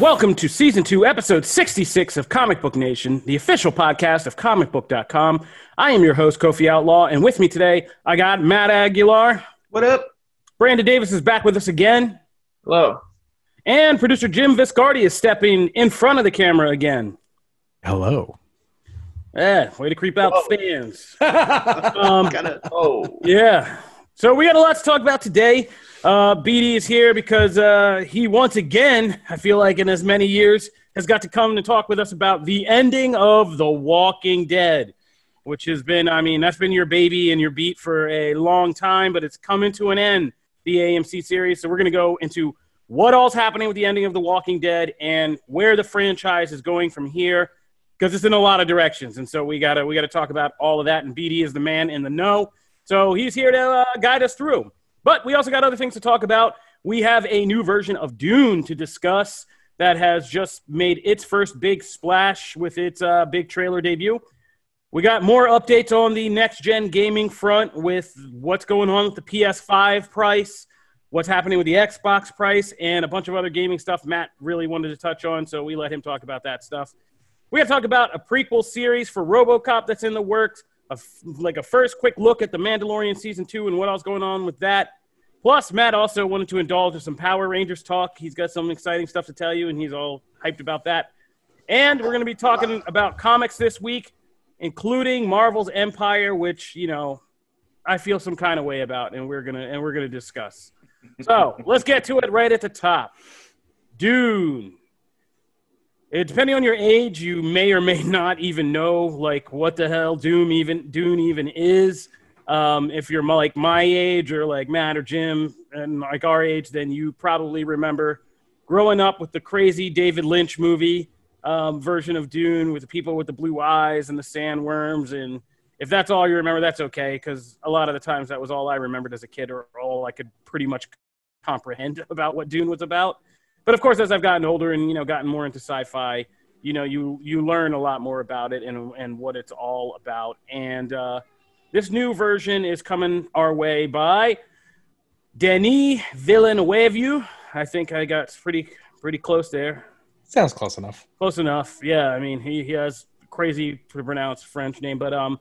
Welcome to season two, episode 66 of Comic Book Nation, the official podcast of comicbook.com. I am your host, Kofi Outlaw, and with me today, I got Matt Aguilar. What up? Brandon Davis is back with us again. Hello. And producer Jim Viscardi is stepping in front of the camera again. Hello. Yeah, way to creep out the fans. um, Kinda, oh. yeah. So we got a lot to talk about today. Uh, BD is here because uh, he once again, I feel like in as many years, has got to come and talk with us about the ending of The Walking Dead, which has been, I mean, that's been your baby and your beat for a long time, but it's coming to an end, the AMC series. So we're going to go into what all's happening with the ending of The Walking Dead and where the franchise is going from here because it's in a lot of directions. And so we got to we got to talk about all of that. And BD is the man in the know. So he's here to uh, guide us through. But we also got other things to talk about. We have a new version of Dune to discuss that has just made its first big splash with its uh, big trailer debut. We got more updates on the next gen gaming front with what's going on with the PS5 price, what's happening with the Xbox price, and a bunch of other gaming stuff Matt really wanted to touch on, so we let him talk about that stuff. We got to talk about a prequel series for RoboCop that's in the works, like a first quick look at the Mandalorian season two and what else going on with that. Plus, Matt also wanted to indulge in some Power Rangers talk. He's got some exciting stuff to tell you, and he's all hyped about that. And we're going to be talking about comics this week, including Marvel's Empire, which you know I feel some kind of way about, and we're gonna and we're gonna discuss. So let's get to it right at the top. Dune. It, depending on your age, you may or may not even know like what the hell Doom even Dune even is. Um, if you're like my age or like Matt or Jim and like our age, then you probably remember growing up with the crazy David Lynch movie um, version of Dune with the people with the blue eyes and the sandworms. And if that's all you remember, that's okay because a lot of the times that was all I remembered as a kid or all I could pretty much comprehend about what Dune was about. But of course, as I've gotten older and you know gotten more into sci-fi, you know you you learn a lot more about it and and what it's all about. And uh, this new version is coming our way by Denis Villeneuve. I think I got pretty pretty close there. Sounds close enough. Close enough. Yeah, I mean he, he has crazy to pronounce French name, but um,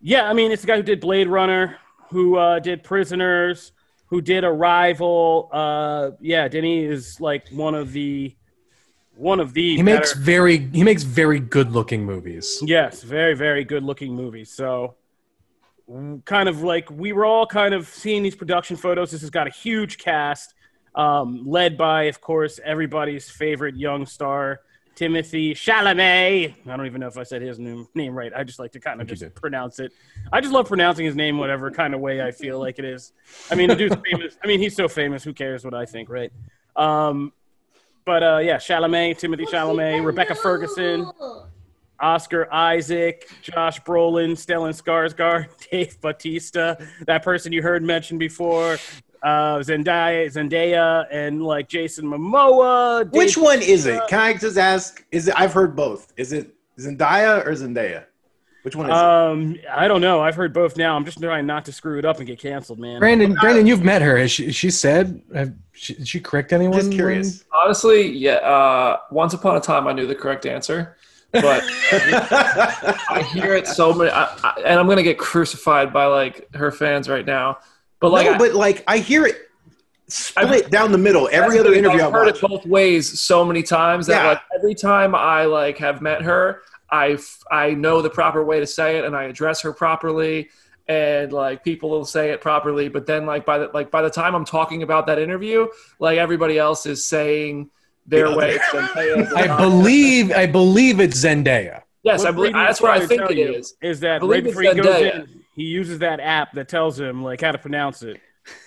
yeah, I mean it's the guy who did Blade Runner, who uh, did Prisoners, who did Arrival. Uh, yeah, Denny is like one of the one of the He makes very he makes very good looking movies. Yes, very, very good looking movies. So, kind of like we were all kind of seeing these production photos. This has got a huge cast, um, led by, of course, everybody's favorite young star, Timothée Chalamet. I don't even know if I said his name, name right. I just like to kind of just did. pronounce it. I just love pronouncing his name whatever kind of way I feel like it is. I mean, the dude's famous. I mean, he's so famous. Who cares what I think, right? Um, but uh, yeah, Chalamet, Timothée Chalamet, Rebecca Ferguson. Oscar Isaac, Josh Brolin, Stellan Skarsgård, Dave Bautista, that person you heard mentioned before, uh, Zendaya, Zendaya, and like Jason Momoa. Dave- Which one is it? Can I just ask? Is it? I've heard both. Is it Zendaya or Zendaya? Which one is Um, I don't know. I've heard both now. I'm just trying not to screw it up and get canceled, man. Brandon, Brandon, you've met her. Has she, she said? Have she, did she correct it? anyone? Just curious. Honestly, yeah. Uh, once upon a time, I knew the correct answer, but I hear it so many, I, I, and I'm gonna get crucified by like her fans right now. But like, no, I- but like I hear it split down the middle. Every that's other the interview I've I've heard watched. it both ways so many times that Yeah. like every time I like have met her, I f- I know the proper way to say it and I address her properly. And like people will say it properly, but then like by the like by the time I'm talking about that interview, like everybody else is saying their The way. I believe I believe it's Zendaya. Yes, I believe that's what I think it is is. Is that right before he goes Zendaya. in, he uses that app that tells him like how to pronounce it.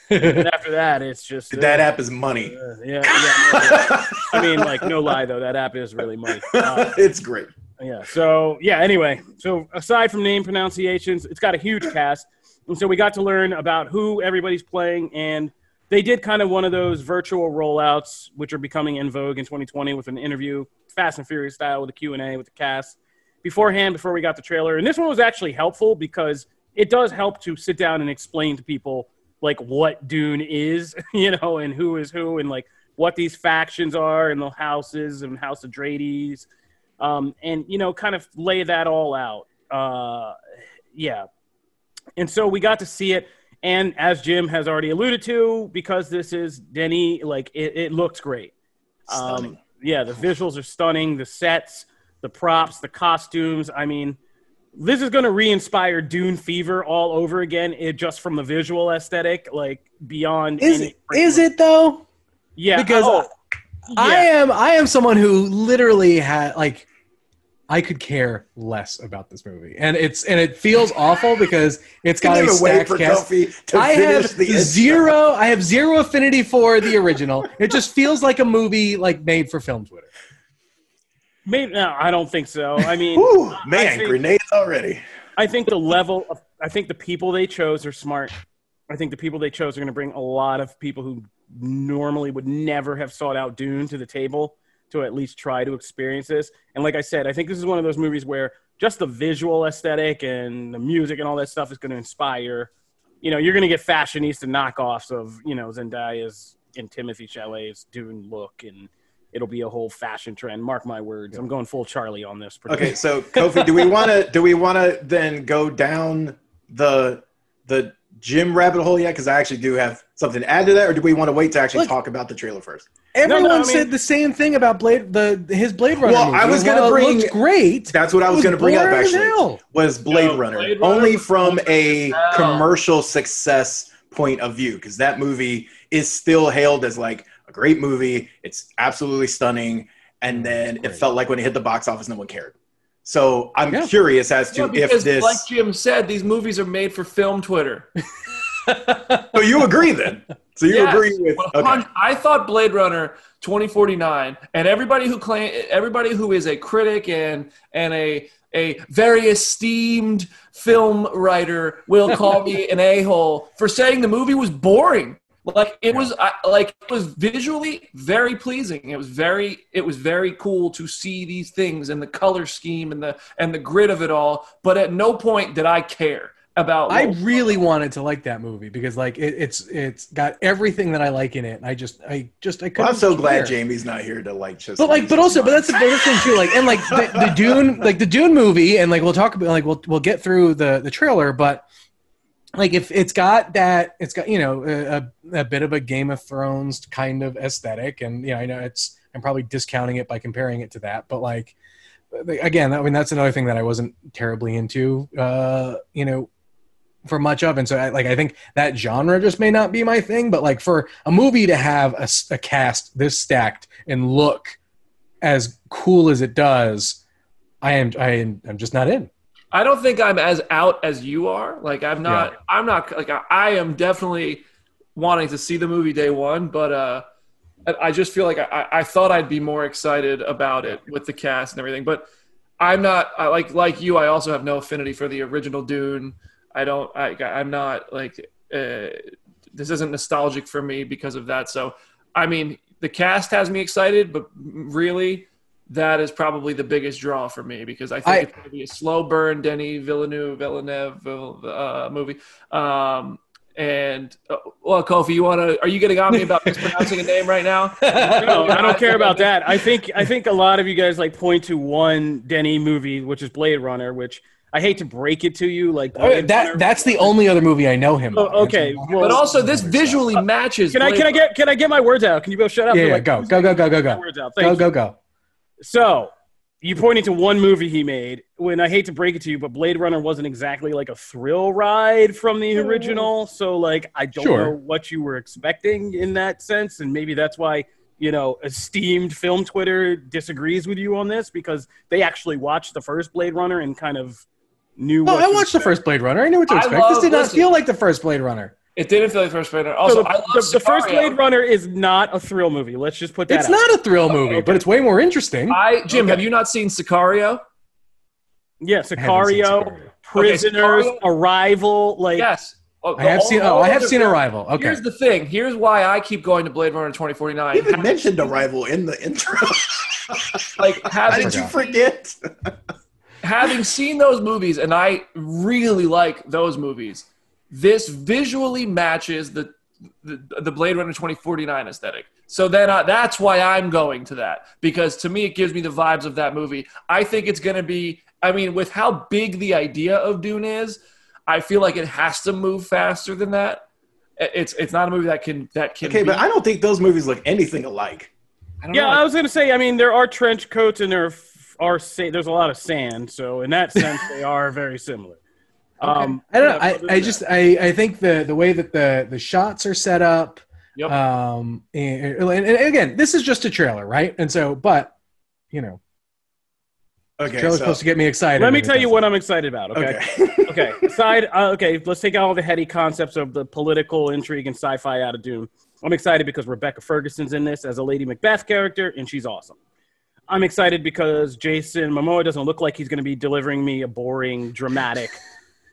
and after that, it's just uh, that app is money. uh, yeah, yeah. no, I mean, like no lie though, that app is really money. Uh, it's great. Yeah. So yeah. Anyway, so aside from name pronunciations, it's got a huge cast, and so we got to learn about who everybody's playing, and they did kind of one of those virtual rollouts, which are becoming in vogue in 2020, with an interview, Fast and Furious style, with a Q and A with the cast beforehand before we got the trailer. And this one was actually helpful because it does help to sit down and explain to people like what Dune is, you know, and who is who, and like what these factions are and the houses and House Atreides, um, and you know, kind of lay that all out. Uh, yeah, and so we got to see it. And as Jim has already alluded to, because this is Denny, like it, it looks great. Um, yeah, the visuals are stunning. The sets, the props, the costumes. I mean, this is going to re-inspire Dune fever all over again. It just from the visual aesthetic, like beyond. Is any- is it though? Yeah, Because oh, I yeah. am I am someone who literally had like I could care less about this movie, and it's and it feels awful because it's got a even wait stacked cast. To I have the intro. zero. I have zero affinity for the original. It just feels like a movie like made for film Twitter. Maybe, no, I don't think so. I mean, Ooh, I man, think- grenades already. I think the level of, I think the people they chose are smart. I think the people they chose are going to bring a lot of people who normally would never have sought out Dune to the table to at least try to experience this. And like I said, I think this is one of those movies where just the visual aesthetic and the music and all that stuff is going to inspire. You know, you're going to get fashionista knockoffs of you know Zendaya's and Timothée Chalamet's Dune look, and it'll be a whole fashion trend. Mark my words. I'm going full Charlie on this. Okay, so Kofi, do we want to do we want to then go down the the Jim rabbit hole yet? Because I actually do have something to add to that, or do we want to wait to actually Look- talk about the trailer first? Everyone no, I mean- said the same thing about Blade the his Blade Runner. Well, movie. I was gonna While it bring- looked great. That's what I it was going to bring up actually. hell. Was Blade No, Runner Blade Runner only from a commercial success point of view? Because that movie is still hailed as like a great movie. It's absolutely stunning, and oh, then it felt like when it hit the box office, no one cared. So I'm Yeah. curious as to Yeah, if this. like Jim said, these movies are made for film Twitter. so you agree then? So you Yes, agree with? Okay. I thought Blade Runner 2049, and everybody who claim, everybody who is a critic and and a a very esteemed film writer will call me an a hole for saying the movie was boring. Like it was, I, like it was visually very pleasing. It was very, it was very cool to see these things and the color scheme and the and the grid of it all. But at no point did I care about. I what- really wanted to like that movie because like it, it's it's got everything that I like in it. And I just I just I couldn't. Well, I'm so care. glad Jamie's not here to like just. But like, but also, but that's the other thing too. Like, and like the, the Dune, like the Dune movie, and like we'll talk about, like we'll we'll get through the the trailer, but like if it's got that, it's got you know a, a bit of a Game of Thrones kind of aesthetic, and you know I know it's I'm probably discounting it by comparing it to that, but like again, I mean that's another thing that I wasn't terribly into, uh, you know, for much of, and so I, like I think that genre just may not be my thing, but like for a movie to have a cast this stacked and look as cool as it does, I am I am I'm just not in. I don't think I'm as out as you are. Like I'm not. I'm not. Like I, I am definitely wanting to see the movie day one, but uh, I, I just feel like I, I thought I'd be more excited about it with the cast and everything. But I'm not. I, like like you. I also have no affinity for the original Dune. I don't. I, I'm not like. Uh, this isn't nostalgic for me because of that. So, I mean, the cast has me excited, but really, that is probably the biggest draw for me because I think I- it's going to be a slow burn Denny Villeneuve Villeneuve uh, movie. Um, and uh, well, Kofi, you want to? Are you getting on me about mispronouncing a name right now? no, I don't care about that. I think I think a lot of you guys like point to one Denny movie, which is Blade Runner, which I hate to break it to you, like Blade Uh, that Runner- that's the only other movie I know him. Oh, okay, well- But also, this visually matches. Can I can I get can I get my words out? Can you both shut up? Yeah, yeah, like, go two go go go go seconds? My go words out. go go go. So you pointed to one movie he made. When I hate to break it to you, but Blade Runner wasn't exactly like a thrill ride from the original. So like I don't Sure. know what you were expecting in that sense, and maybe that's why you know esteemed film Twitter disagrees with you on this because they actually watched the first Blade Runner and kind of knew. No, what I watched the first Blade Runner. I knew what to expect. this did not listen. feel like the first Blade Runner. It didn't feel like the first Blade Runner. So Also, the, I love the, the first Blade Runner is not a thrill movie. Let's just put that. It's out. not a thrill movie, okay. but it's way more interesting. I Jim, Okay. have you not seen Sicario? Yeah, I haven't seen Sicario, Sicario. Prisoners, Sicario- Arrival. Like Yes. Oh, I have all- seen. Oh, oh I oh, have the- seen Arrival. Okay. Here's the thing. Here's why I keep going to Blade Runner You 2049. even mentioned Arrival in the intro. Like How did you forget? having seen those movies, and I really like those movies. This visually matches the the, the Blade Runner 2049 aesthetic. So then uh, that's why I'm going to that because to me it gives me the vibes of that movie. I think it's going to be. I mean, with how big the idea of Dune is, I feel like it has to move faster than that. It's it's not a movie that can that can. Okay, be, but I don't think those movies look anything alike. I Yeah, know. I was gonna say. I mean, there are trench coats and there are sa- there's a lot of sand, so in that sense, they are very similar. Um, I don't know. yeah, I, I just I, I think the the way that the the shots are set up. Yep. Um, and, and and again, this is just a trailer, right? And so, but you know, Okay, trailer's so, supposed to get me excited. Let me tell you what I'm excited about. Okay. okay. okay. Aside, uh, okay, let's take all the heady concepts of the political intrigue and sci-fi out of Doom. I'm excited because Rebecca Ferguson's in this as a Lady Macbeth character, and she's awesome. I'm excited because Jason Momoa doesn't look like he's going to be delivering me a boring, dramatic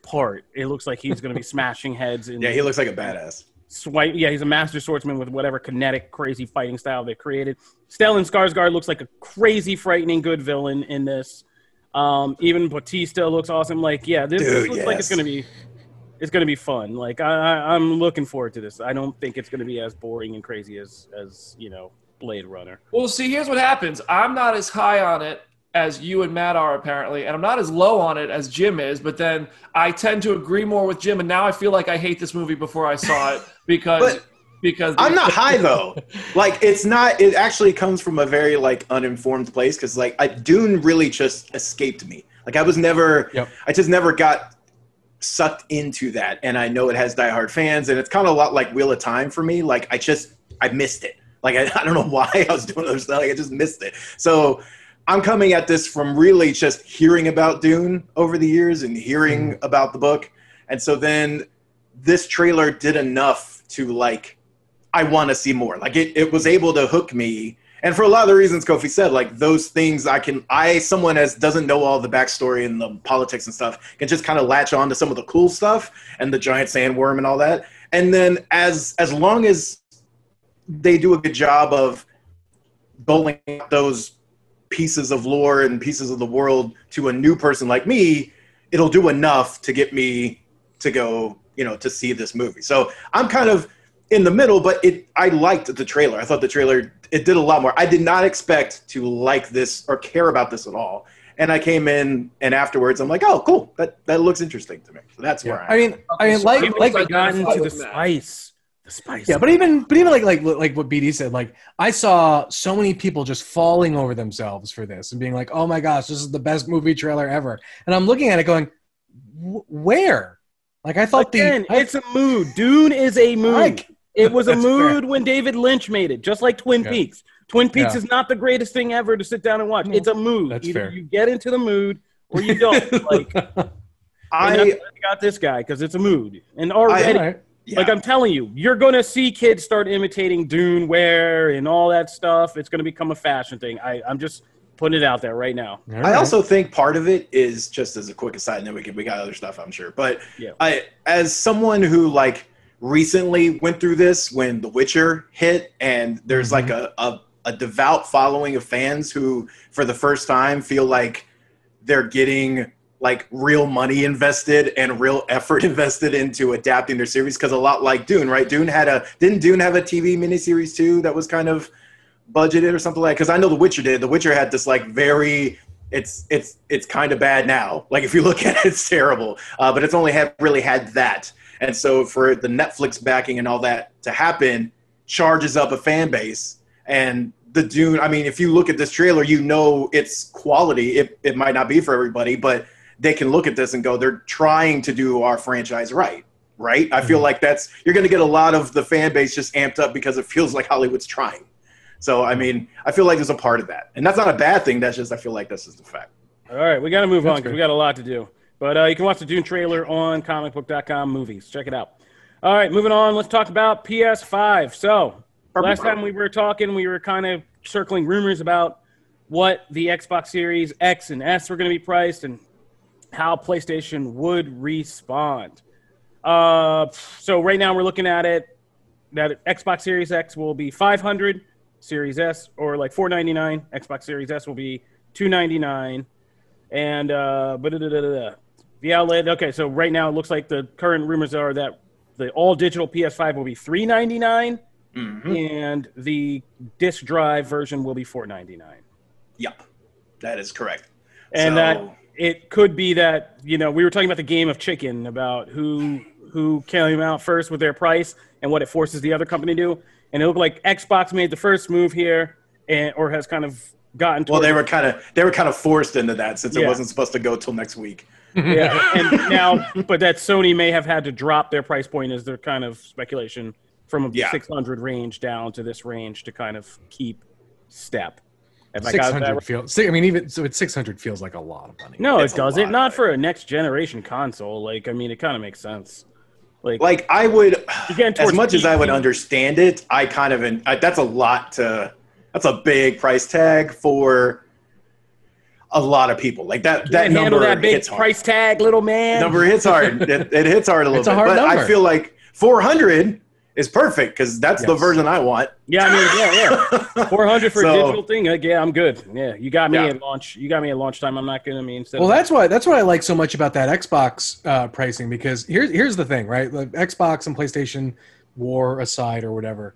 part. It looks like he's going to be smashing heads and yeah, he looks like a badass. swipe. Yeah, he's a master swordsman with whatever kinetic, crazy fighting style they created. Stellan Skarsgård looks like a crazy, frightening, good villain in this. Um, even Bautista looks awesome. Like, yeah, this, this Dude, looks like it's gonna be, it's gonna be fun. Like, I, I, I'm looking forward to this. I don't think it's gonna be as boring and crazy as, as you know, Blade Runner. Well, see, here's what happens. I'm not as high on it as you and Matt are apparently, and I'm not as low on it as Jim is. But then I tend to agree more with Jim, and now I feel like I hate this movie before I saw it because But because I'm not high though. Like it's not. It actually comes from a very like uninformed place because like I, Dune really just escaped me. Like I was never. Yep. I just never got sucked into that, and I know it has diehard fans, and it's kind of a lot like Wheel of Time for me. Like I just I missed it. Like I, I don't know why I was doing other stuff. Like I just missed it. So. I'm coming at this from really just hearing about Dune over the years and hearing mm-hmm. about the book. And so then this trailer did enough to like I want to see more. Like it, it was able to hook me. And for a lot of the reasons Kofi said, like those things I can I someone as doesn't know all the backstory and the politics and stuff can just kind of latch on to some of the cool stuff and the giant sandworm and all that. And then as as long as they do a good job of out those pieces of lore and pieces of the world to a new person like me, it'll do enough to get me to go, you know, to see this movie. So I'm kind of in the middle, but it I liked the trailer. I thought the trailer it did a lot more. I did not expect to like this or care about this at all. And I came in and afterwards I'm like, oh cool. That that looks interesting to me. So that's where I I mean, I mean, like like like- gotten identify into the with that. spice. The spice. Yeah, but even but even like like like what BD said, like I saw so many people just falling over themselves for this and being like, "Oh my gosh, this is the best movie trailer ever." And I'm looking at it going, "Where?" Like I thought Again, the I- it's a mood. Dune is a mood. Like- it was a That's fair. mood when David Lynch made it, just like Twin Yeah. Peaks. Twin Peaks Yeah. is not the greatest thing ever to sit down and watch. No, It's a mood. that's Either fair. you get into the mood or you don't. like, I I got this guy because it's a mood. And already, All right. Yeah. like I'm telling you, you're gonna see kids start imitating Dune wear and all that stuff. It's gonna become a fashion thing. I, I'm just putting it out there right now. All I also think part of it is just as a quick aside, and then we can we got other stuff I'm sure. But Yeah. I as someone who like recently went through this when The Witcher hit, and there's like mm-hmm. a, a a devout following of fans who, for the first time, feel like they're getting like real money invested and real effort invested into adapting their series because a lot like Dune, right? Dune had a didn't Dune have a TV miniseries too that was kind of budgeted or something like because I know The Witcher did. The Witcher had this like very it's it's it's kind of bad now. Like if you look at it, it's terrible. Uh, but it's only had really had that, and so for the Netflix backing and all that to happen, charges up a fan base. And the Dune, I mean, if you look at this trailer, you know it's quality. It it might not be for everybody, but they can look at this and go, they're trying to do our franchise right. Right? I feel like that's you're going to get a lot of the fan base just amped up because it feels like Hollywood's trying. So I mean, I feel like there's a part of that, and that's not a bad thing. That's just I feel like this is the fact. All right, we got to move That's on because we got a lot to do. But uh, you can watch the Dune trailer on comicbook.com movies. Check it out. All right, moving on. Let's talk about PS5. So, last time we were talking, we were kind of circling rumors about what the Xbox Series X and S were going to be priced and how PlayStation would respond. Uh, so right now we're looking at it that Xbox Series X will be 500, Series S or like 499. Xbox Series S will be 299, and uh, but the outlet. Okay, so right now it looks like the current rumors are that the all digital PS5 will be three ninety nine, Mhm. and the disc drive version will be four ninety nine. Yep, that is correct. And So- that it could be that you know we were talking about the game of chicken about who who came out first with their price and what it forces the other company to do. And it looked like Xbox made the first move here, and or has kind of gotten. Well, they were kind of they were kind of forced into that since it wasn't supposed to go till next week. yeah, and now, but that Sony may have had to drop their price point as their kind of speculation from a Yeah. 600 range down to this range to kind of keep step. If I got that hundred right. feels. I mean, even so, it's six hundred feels like a lot of money. No, It's it doesn't. Not for a next generation console. Like, I mean, it kind of makes sense. Like, Like I would, You're as much as I would understand it, I kind of I, that's a lot to that's a big price tag for a lot of people. Like that that number handle that big hits hard. price tag, little man. number hits hard. it, it hits hard a little It's a bit, hard but I feel like 400 is perfect because that's the version I want. Yeah, I mean, yeah, yeah. 400 for a digital thing. Like, yeah, I'm good. Yeah, you got me Yeah. at launch. You got me at launch time. I'm not gonna mean. Instead Well, of, that's why that's what I like so much about that Xbox uh, pricing because here's here's the thing, right? Like Xbox and PlayStation war aside or whatever,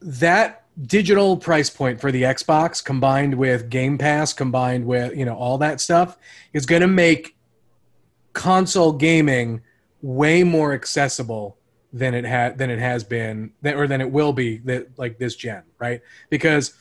that digital price point for the Xbox combined with Game Pass combined with you know all that stuff is going to make console gaming way more accessible than it had than it has been or than it will be that like this gen, right? Because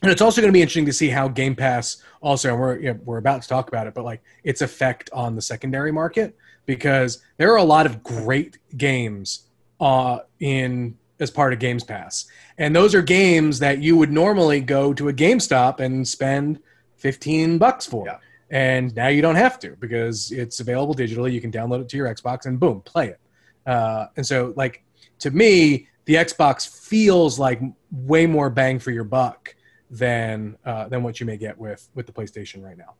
and it's also going to be interesting to see how Game Pass also, and we're you know, we're about to talk about it, but like its effect on the secondary market because there are a lot of great games uh, in as part of Games Pass, and those are games that you would normally go to a GameStop and spend fifteen bucks for. Yeah. And now you don't have to because it's available digitally. You can download it to your Xbox and boom, play it. Uh, and so, like to me, the Xbox feels like way more bang for your buck than uh, than what you may get with with the PlayStation right now.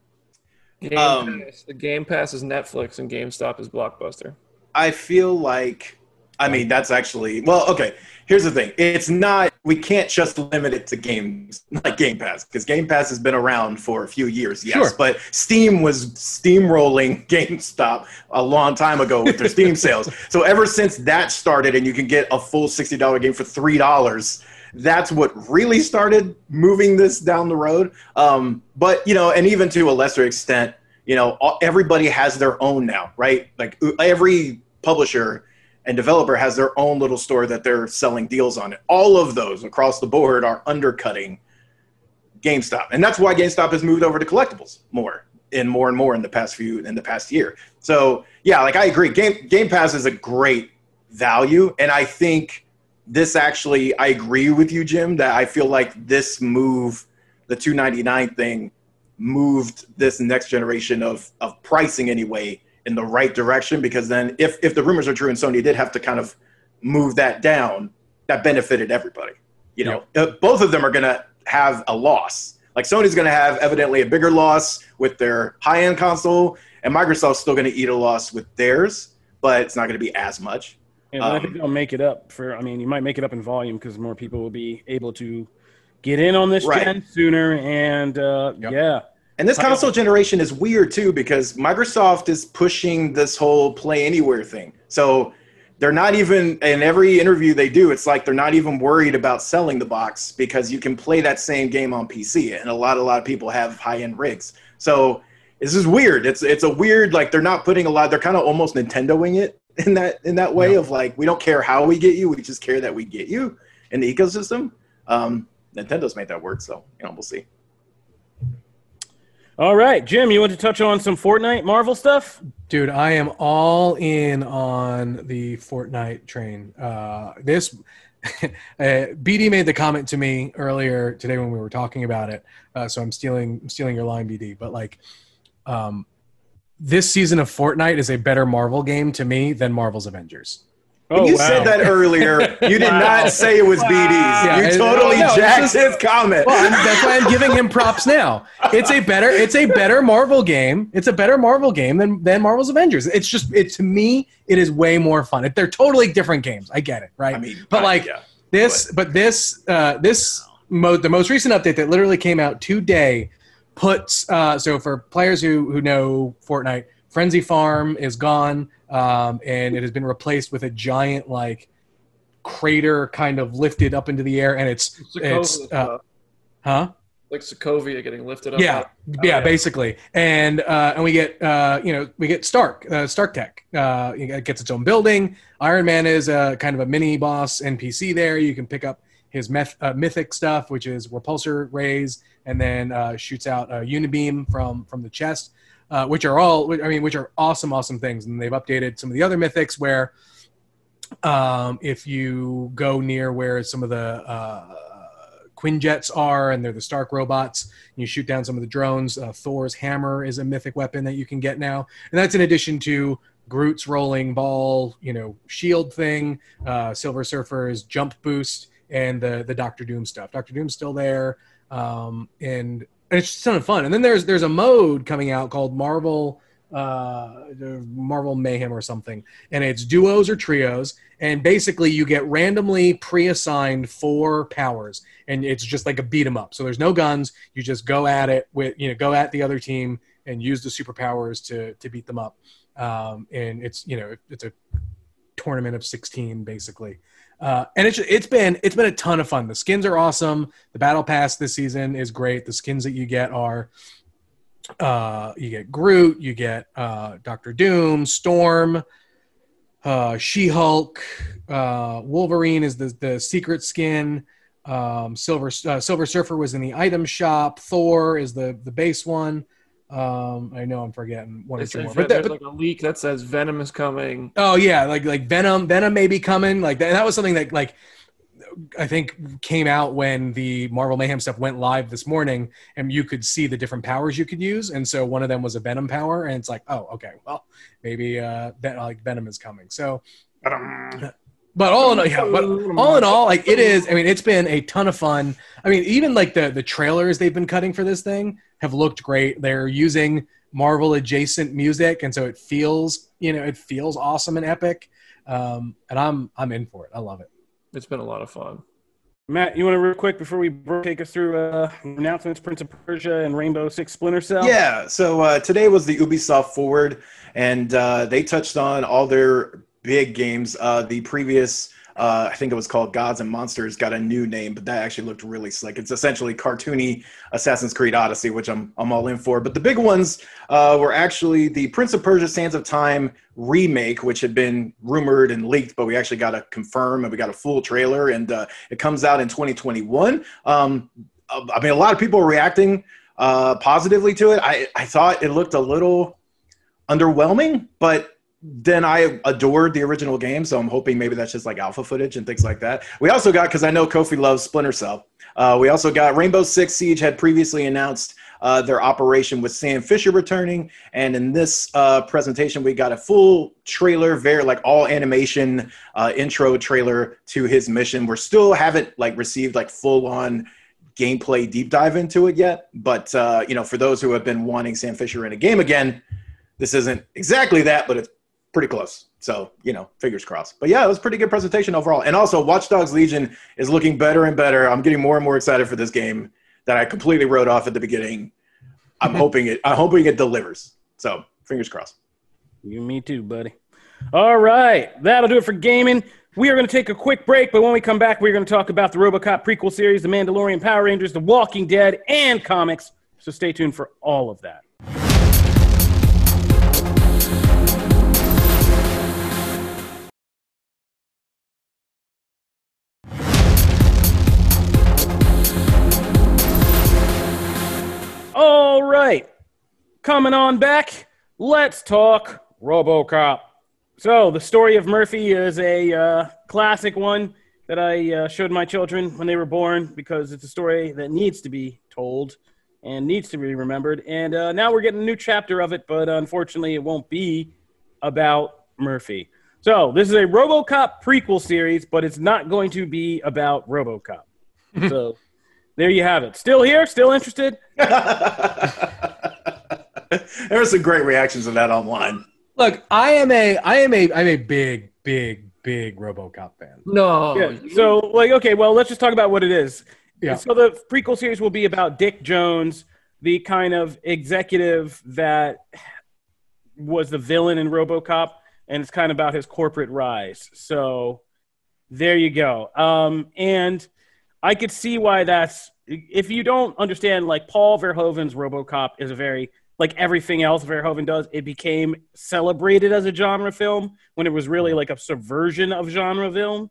Game Um, Pass. The Game Pass is Netflix and GameStop is Blockbuster. I feel like, I mean, that's actually well. Okay, here's the thing: it's not. We can't just limit it to games like Game Pass because Game Pass has been around for a few years. Yes, Sure. but Steam was steamrolling GameStop a long time ago with their Steam sales. So ever since that started, and you can get a full sixty dollar game for three dollars. That's what really started moving this down the road. Um, but you know, and even to a lesser extent, you know, everybody has their own now, right? Like every publisher and developer has their own little store that they're selling deals on. it. All of those across the board are undercutting GameStop, and that's why GameStop has moved over to collectibles more and more and more in the past few in the past year. So yeah, like I agree, Game Game Pass is a great value, and I think this actually I agree with you, Jim, that I feel like this move, the two ninety nine thing, moved this next generation of of pricing anyway in the right direction because then if if the rumors are true and Sony did have to kind of move that down, that benefited everybody. You know, uh, both of them are going to have a loss. Like Sony's going to have evidently a bigger loss with their high end console, and Microsoft's still going to eat a loss with theirs, but it's not going to be as much. And I Um, think they'll make it up for. I mean, you might make it up in volume because more people will be able to get in on this Right. gen sooner. And uh, Yep. yeah, And this console generation is weird too because Microsoft is pushing this whole play anywhere thing. So they're not even in every interview they do, it's like they're not even worried about selling the box because you can play that same game on PC. And a lot, a lot of people have high end rigs. So this is weird. It's it's a weird like they're not putting a lot. They're kind of almost Nintendoing it in that in that way Yeah. of like we don't care how we get you, we just care that we get you in the ecosystem. Um, Nintendo's made that work, so you know we'll see. All right, Jim, you want to touch on some Fortnite Marvel stuff? Dude, I am all in on the Fortnite train. Uh, this uh, BD made the comment to me earlier today when we were talking about it. Uh, so I'm stealing I'm stealing your line, BD. But like, um, this season of Fortnite is a better Marvel game to me than Marvel's Avengers. Oh, you wow. said that earlier, you did Wow. not say it was BD's. Yeah, you totally no, it's jacked just- his comment. Well, I'm, that's why I'm giving him props now. It's a better it's a better Marvel game. It's a better Marvel game than than Marvel's Avengers. It's just it to me it is way more fun. It, they're totally different games. I get it, right? I mean, but uh, like yeah. this, but this, uh, this mo- the most recent update that literally came out today puts uh, so for players who who know Fortnite Frenzy Farm is gone, um, and it has been replaced with a giant like crater, kind of lifted up into the air, and it's Sokovia it's uh, huh. like Sokovia getting lifted up. Yeah, Oh, yeah, yeah. basically, and uh, and we get uh, you know we get Stark, uh, Stark Tech. Uh, it gets its own building. Iron Man is a kind of a mini boss NPC there. You can pick up his meth- uh, mythic stuff, which is repulsor rays, and then uh, shoots out a unibeam from from the chest, uh, which are all I mean, which are awesome, awesome things. And they've updated some of the other mythics where um, if you go near where some of the uh, Quinjets are, and they're the Stark robots. You shoot down some of the drones. Uh, Thor's hammer is a mythic weapon that you can get now, and that's in addition to Groot's rolling ball, you know, shield thing, uh, Silver Surfer's jump boost, and the the Doctor Doom stuff. Doctor Doom's still there, um, and, and it's just a ton of fun. And then there's there's a mode coming out called Marvel uh marvel mayhem or something. And it's duos or trios. And basically you get randomly pre-assigned four powers. And it's just like a beat 'em up. So there's no guns. You just go at it with you know go at the other team and use the superpowers to to beat them up. Um and it's you know it's a tournament of 16 basically uh, and it's it's been it's been a ton of fun. The skins are awesome. The battle pass this season is great. The skins that you get are uh, you get Groot, you get uh, Doctor Doom, Storm, uh, She Hulk, uh, Wolverine is the the secret skin. Um, Silver uh, Silver Surfer was in the item shop. Thor is the the base one. Um, I know I'm forgetting one They or two more, Ven- but, that, there's like a leak that says Venom is coming. Oh yeah, like like Venom. Venom may be coming. Like that, that was something that like I think came out when the Marvel Mayhem stuff went live this morning, and you could see the different powers you could use. And so one of them was a Venom power, and it's like, oh, okay, well maybe uh, Ven- like Venom is coming. So, but all in all, yeah, but all in all, like it is. I mean, it's been a ton of fun. I mean, even like the the trailers they've been cutting for this thing have looked great. They're using Marvel adjacent music, and so it feels you know it feels awesome and epic. Um, and I'm I'm in for it. I love it. It's been a lot of fun. Matt, you want to real quick before we break, take us through uh, announcements, Prince of Persia and Rainbow Six Splinter Cell? Yeah. So uh, today was the Ubisoft Forward, and uh, they touched on all their big games. Uh, the previous, uh, I think it was called Gods and Monsters, got a new name, but that actually looked really slick. It's essentially cartoony Assassin's Creed Odyssey, which I'm I'm all in for. But the big ones uh, were actually the Prince of Persia: Sands of Time remake, which had been rumored and leaked, but we actually got to confirm and we got a full trailer, and uh, it comes out in 2021. Um, I mean, a lot of people are reacting uh, positively to it. I, I thought it looked a little underwhelming, but then I adored the original game, so I'm hoping maybe that's just like alpha footage and things like that. We also got because I know Kofi loves Splinter Cell. Uh, we also got Rainbow Six Siege had previously announced uh, their operation with Sam Fisher returning, and in this uh, presentation we got a full trailer, very like all animation uh, intro trailer to his mission. We're still haven't like received like full on gameplay deep dive into it yet, but uh, you know for those who have been wanting Sam Fisher in a game again, this isn't exactly that, but it's pretty close. So, you know, fingers crossed. But yeah, it was a pretty good presentation overall. And also, Watch Dogs Legion is looking better and better. I'm getting more and more excited for this game that I completely wrote off at the beginning. I'm hoping it. I'm hoping it delivers. So, fingers crossed. You, me too, buddy. All right, that'll do it for gaming. We are going to take a quick break, but when we come back, we're going to talk about the RoboCop prequel series, The Mandalorian, Power Rangers, The Walking Dead, and comics. So stay tuned for all of that. Right, coming on back, let's talk RoboCop. So, the story of Murphy is a uh, classic one that I uh, showed my children when they were born because it's a story that needs to be told and needs to be remembered. And uh, now we're getting a new chapter of it, but unfortunately, it won't be about Murphy. So, this is a RoboCop prequel series, but it's not going to be about RoboCop. so, there you have it. Still here? Still interested? there were some great reactions to that online. Look, I am a I am a I'm a big big big RoboCop fan. No. Yeah. So, like, okay, well, let's just talk about what it is. Yeah. So the prequel series will be about Dick Jones, the kind of executive that was the villain in RoboCop, and it's kind of about his corporate rise. So there you go. Um, and I could see why that's if you don't understand like Paul Verhoeven's RoboCop is a very like everything else Verhoeven does, it became celebrated as a genre film when it was really like a subversion of genre film.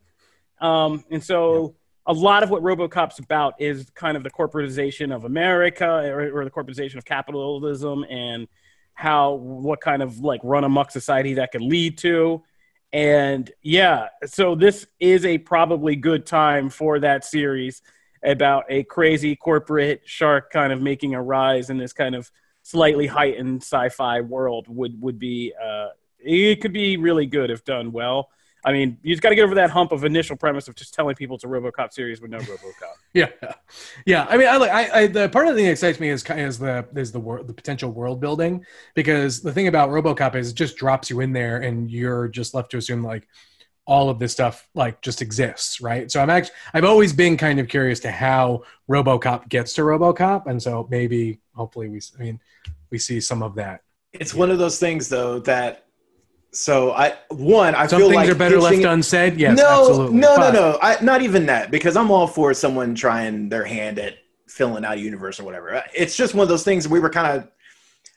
Um, and so a lot of what RoboCop's about is kind of the corporatization of America or, or the corporatization of capitalism and how what kind of like run amok society that could lead to. And yeah, so this is a probably good time for that series about a crazy corporate shark kind of making a rise in this kind of slightly heightened sci-fi world would would be uh, it could be really good if done well. I mean, you just got to get over that hump of initial premise of just telling people it's a RoboCop series with no RoboCop. yeah, yeah. I mean, I I, I the part of the thing that excites me is is the is the world the potential world building because the thing about RoboCop is it just drops you in there and you're just left to assume like all of this stuff like just exists, right? So I'm actually I've always been kind of curious to how RoboCop gets to RoboCop, and so maybe hopefully we I mean we see some of that. It's one of those things though that so I one I Some feel things like are better left unsaid. Yes, no, absolutely. no, But- no, no. I, not even that because I'm all for someone trying their hand at filling out a universe or whatever. It's just one of those things we were kind of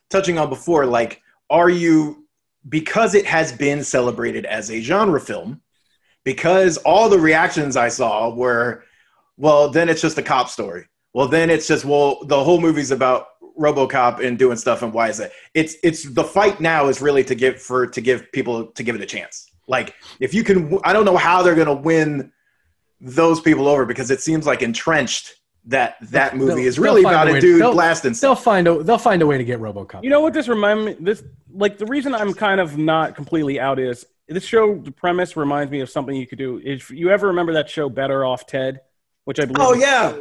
touching on before. Like, are you because it has been celebrated as a genre film? Because all the reactions I saw were, well, then it's just a cop story. Well, then it's just well, the whole movie's about RoboCop and doing stuff. And why is it? It's it's the fight now is really to give for to give people to give it a chance. Like if you can, I don't know how they're gonna win those people over because it seems like entrenched that that movie They'll- is really they'll about a a dude they'll- blasting They'll stuff. find a they'll find a way to get RoboCop. You know what this reminds me? This like the reason I'm kind of not completely out is this show. The premise reminds me of something you could do. If you ever remember that show, Better Off Ted, which I believe Oh yeah,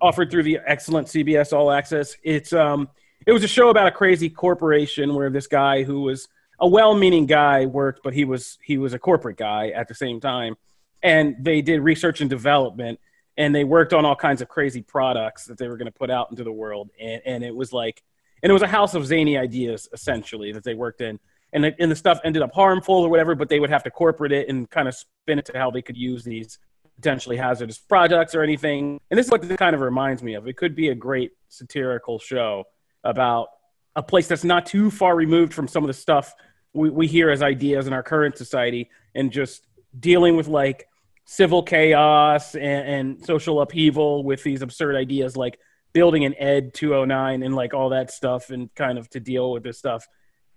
offered through the excellent CBS All Access. It's um, it was a show about a crazy corporation where this guy who was a well-meaning guy worked, but he was he was a corporate guy at the same time, and they did research and development, and they worked on all kinds of crazy products that they were going to put out into the world, and and it was like, and it was a house of zany ideas essentially that they worked in. And the, and the stuff ended up harmful or whatever, but they would have to corporate it and kind of spin it to how they could use these potentially hazardous products or anything. And this is what this kind of reminds me of. It could be a great satirical show about a place that's not too far removed from some of the stuff we, we hear as ideas in our current society and just dealing with like civil chaos and, and social upheaval with these absurd ideas like building an ed 209 and like all that stuff and kind of to deal with this stuff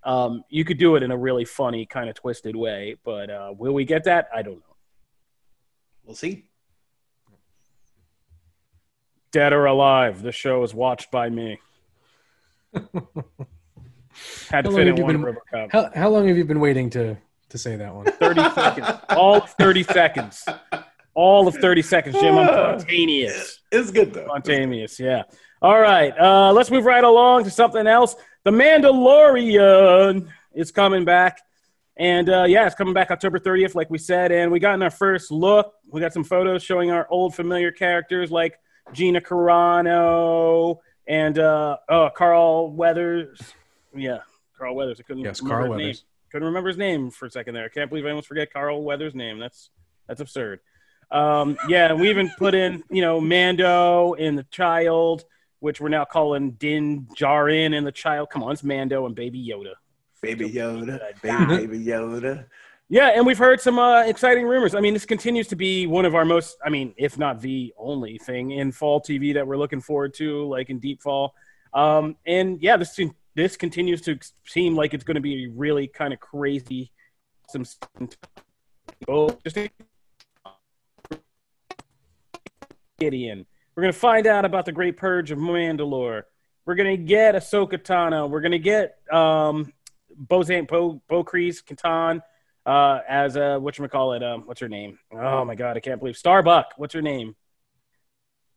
um, you could do it in a really funny kind of twisted way but uh, will we get that i don't know we'll see. Dead or Alive. The show is watched by me. Had to How long fit in have you one been- RoboCop. How how long have you been waiting to to say that one? 30 seconds. All of 30 seconds. All of 30 seconds, Jim. I'm spontaneous. It's good though. Spontaneous, yeah. All right. Uh, let's move right along to something else. The Mandalorian is coming back. And uh, yeah, it's coming back October 30th, like we said. And we got in our first look. We got some photos showing our old familiar characters like Gina Carano and uh, oh, Carl Weathers. Yeah, Carl Weathers. I couldn't Yes, Carl his name. Weathers. Couldn't remember his name for a second there. I can't believe I almost forget Carl Weathers' name. That's that's absurd. Um, yeah, we even put in, you know, Mando and the child, which we're now calling Din Djarin and the child. Come on, it's Mando and Baby Yoda. Baby Yoda, baby, baby Yoda. Yeah, and we've heard some uh, exciting rumors. I mean, this continues to be one of our most, I mean, if not the only thing in fall TV that we're looking forward to, like in deep fall. Um, and yeah, this this continues to seem like it's going to be really kind of crazy. Some oh, just Gideon. We're going to find out about the Great Purge of Mandalore. We're going to get Ahsoka Tano. We're going to get um, Bozan Bo Bo Kryze Katan uh, as a what you call it? Um, what's her name? Oh my god, I can't believe Starbuck. What's her name?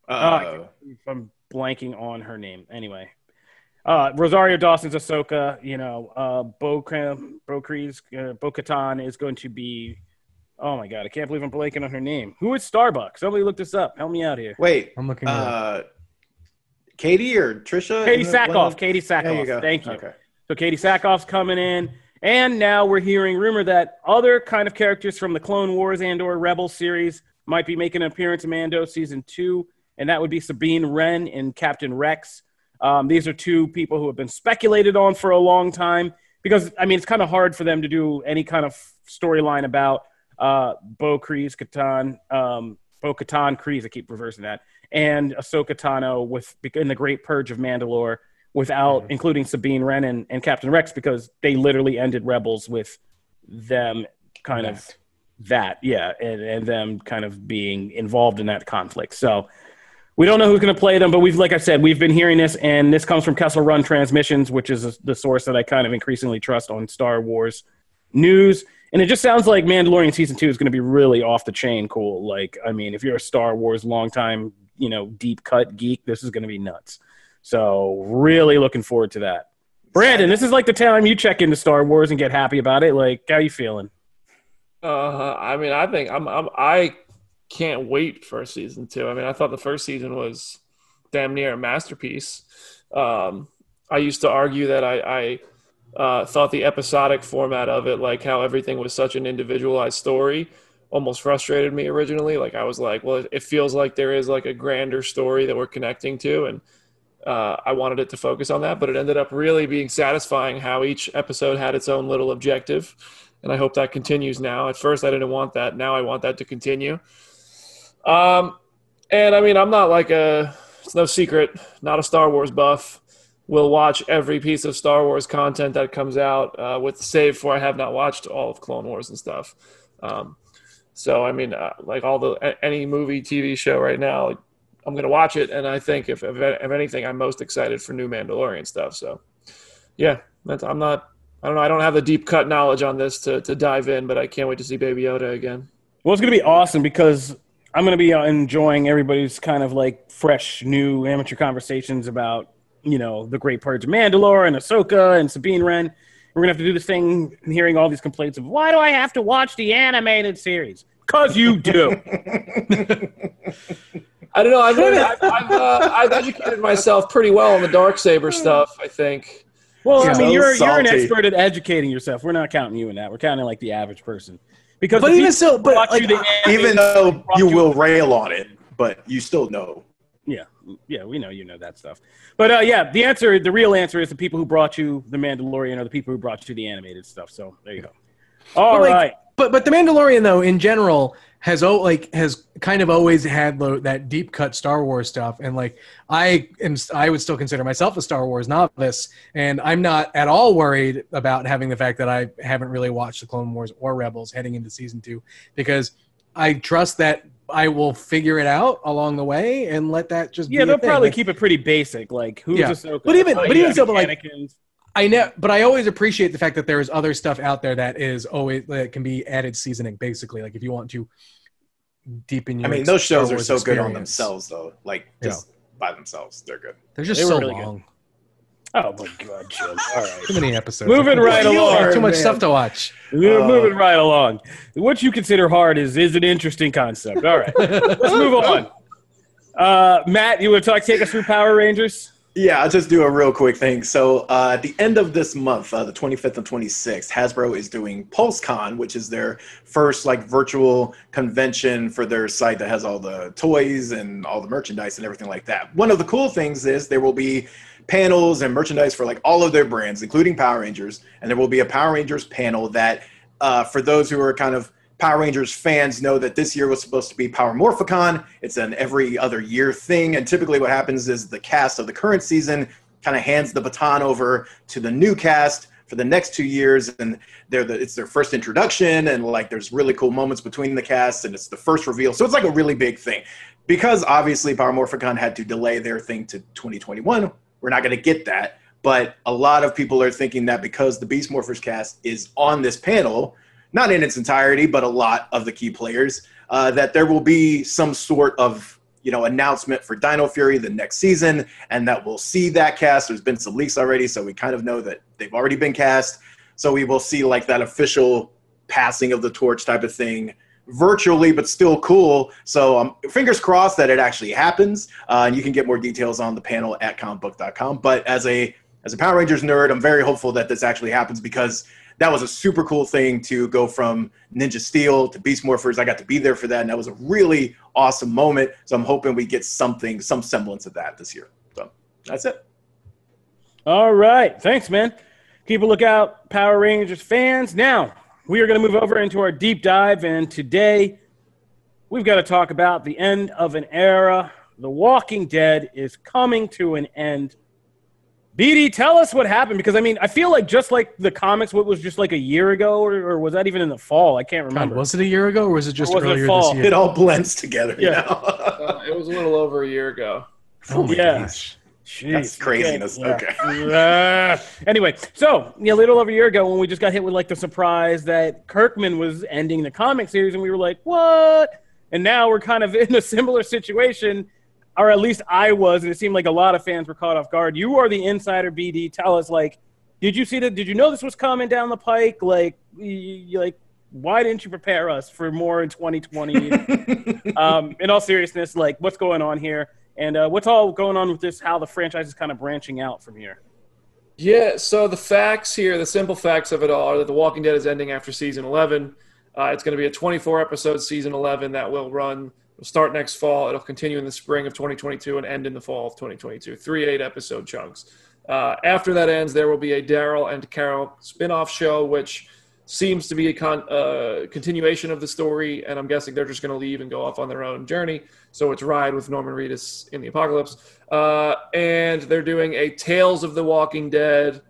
Uh, I'm blanking on her name. Anyway, uh, Rosario Dawson's Ahsoka. You know, uh, Bo Bo Kryze uh, Bo Katan is going to be. Oh my god, I can't believe I'm blanking on her name. Who is Starbucks? Somebody look this up. Help me out here. wait, I'm looking. uh, Katie or Trisha? Katie Isn't it one Sackhoff. Katie There you go. Thank you. Okay. So Katee Sackhoff's coming in. And now we're hearing rumor that other kind of characters from the Clone Wars and or Rebel series might be making an appearance in Mando season two, and that would be Sabine Wren and Captain Rex. Um, these are two people who have been speculated on for a long time because I mean it's kind of hard for them to do any kind of storyline about uh, Bo Kryze Katan, um, Bo Katan Kryze. I keep reversing that, and Ahsoka Tano with in the Great Purge of Mandalore without Mhm. including Sabine Wren and, and Captain Rex because they literally ended Rebels with them kind of that, yeah, and, and them kind of being involved in that conflict. So we don't know who's going to play them, but we've, like I said, we've been hearing this, and this comes from Kessel Run Transmissions, which is the source that I kind of increasingly trust on Star Wars news. And it just sounds like Mandalorian season two is going to be really off the chain cool. Like, I mean, if you're a Star Wars longtime, you know, deep cut geek, this is going to be nuts. So really looking forward to that. Brandon, this is like the time you check into Star Wars and get happy about it. Like, how you feeling? Uh, I mean, I think I'm, I'm I can't wait for season two. I mean, I thought the first season was damn near a masterpiece. Um, I used to argue that I, I uh, thought the episodic format of it, like how everything was such an individualized story, almost frustrated me originally. Like I was like, well, it feels like there is like a grander story that we're connecting to, and uh, I wanted it to focus on that. But it ended up really being satisfying how each episode had its own little objective, and I hope that continues now. At first, I didn't want that. Now I want that to continue. Um, and I mean, I'm not like a. It's no secret, not a Star Wars buff will watch every piece of Star Wars content that comes out, uh, with save for I have not watched all of Clone Wars and stuff. Um, so I mean, uh, like all the any movie, TV show right now, I'm gonna watch it, and I think if if, if anything, I'm most excited for new Mandalorian stuff. So yeah, I'm not. I don't know. I don't have the deep cut knowledge on this to, to dive in, but I can't wait to see Baby Yoda again. Well, it's to be awesome because I'm going to be uh, enjoying everybody's kind of like fresh, new amateur conversations about, you know, the Great Purge of Mandalore and Ahsoka and Sabine Wren. We're going to have to do this thing and hearing all these complaints of why do I have to watch the animated series? Because you do. I don't know. I've I've, I've, uh, I've educated myself pretty well on the dark saber stuff. I think. Well, I mean, you're, you're an expert at educating yourself. We're not counting you in that. We're counting like the average person. Because But even people still- but, like, you, the I- animated Even though brought you will rail on it, but you still know. Yeah, yeah, we know you know that stuff. But uh, yeah, the answer, the real answer is the people who brought you the Mandalorian are the people who brought you the animated stuff. So there you go. All But, like. But but the Mandalorian though in general has oh like has kind of always had lo- that deep cut Star Wars stuff and like I am I would still consider myself a Star Wars novice and I'm not at all worried about having the fact that I haven't really watched the Clone Wars or Rebels heading into season 2 because I trust that I will figure it out along the way and let that just Yeah, be a they'll probably Like, keep it pretty basic. Like who's Yeah. Ahsoka? But even- but even so, but, like- Anakin's- I know, but I always appreciate the fact that there is other stuff out there that is always that can be added seasoning. Basically, like if you want to deepen your. I mean, those shows are Wars so good on themselves, though. Like just by themselves, they're good. They're just They so really good. long. oh my god, Jim. All right. Too many episodes. Moving right Too along, Too much man. stuff to watch. We're Uh, moving right along. What you consider hard is is an interesting concept. All right, let's move on. Uh, Matt, you want to talk? Take us through Power Rangers. Yeah, I'll just do a real quick thing. So, uh, at the end of this month, uh, the 25th and 26th, Hasbro is doing PulseCon, which is their first like virtual convention for their site that has all the toys and all the merchandise and everything like that. One of the cool things is there will be panels and merchandise for like all of their brands, including Power Rangers, and there will be a Power Rangers panel that, uh, for those who are kind of Power Rangers fans know that this year was supposed to be Power Morphicon. It's an every other year thing. And typically, what happens is the cast of the current season kind of hands the baton over to the new cast for the next two years. And they're the, it's their first introduction. And like there's really cool moments between the cast. And it's the first reveal. So it's like a really big thing. Because obviously, Power Morphicon had to delay their thing to 2021, we're not going to get that. But a lot of people are thinking that because the Beast Morphers cast is on this panel, not in its entirety, but a lot of the key players, uh, that there will be some sort of you know announcement for Dino Fury the next season, and that we'll see that cast. There's been some leaks already, so we kind of know that they've already been cast. So we will see like that official passing of the torch type of thing virtually, but still cool. So um, fingers crossed that it actually happens. Uh, and you can get more details on the panel at comicbook.com. But as a as a Power Rangers nerd, I'm very hopeful that this actually happens because that was a super cool thing to go from Ninja Steel to Beast Morphers. I got to be there for that, and that was a really awesome moment. So I'm hoping we get something, some semblance of that this year. So that's it. All right. Thanks, man. Keep a lookout, Power Rangers fans. Now, we are going to move over into our deep dive, and today we've got to talk about the end of an era. The Walking Dead is coming to an end. BD, tell us what happened because I mean, I feel like just like the comics, what was just like a year ago, or, or was that even in the fall? I can't remember. God, was it a year ago or was it just Or was it earlier fall? this year? It all blends together. you Yeah. know? Uh, it was a little over a year ago. Oh my Yeah. gosh. Jeez, That's craziness. Okay. Uh, anyway, so yeah, a little over a year ago when we just got hit with like the surprise that Kirkman was ending the comic series, and we were like, "What?" And now we're kind of in a similar situation, or at least I was, and it seemed like a lot of fans were caught off guard. You are the insider, BD. Tell us, like, did you see that? Did you know this was coming down the pike? Like, you, like, why didn't you prepare us for more in 2020? um, in all seriousness, like, what's going on here? And uh, what's all going on with this? How the franchise is kind of branching out from here? Yeah, so the facts here, the simple facts of it all are that The Walking Dead is ending after season 11. Uh, it's going to be a 24 episode season 11 that will run, will start next fall. It'll continue in the spring of 2022 and end in the fall of 2022. Three eight episode chunks. Uh, after that ends, there will be a Daryl and Carol spin off show, which seems to be a con- uh, continuation of the story. And I'm guessing they're just going to leave and go off on their own journey. So it's Ride with Norman Reedus in the Apocalypse. Uh, and they're doing a Tales of the Walking Dead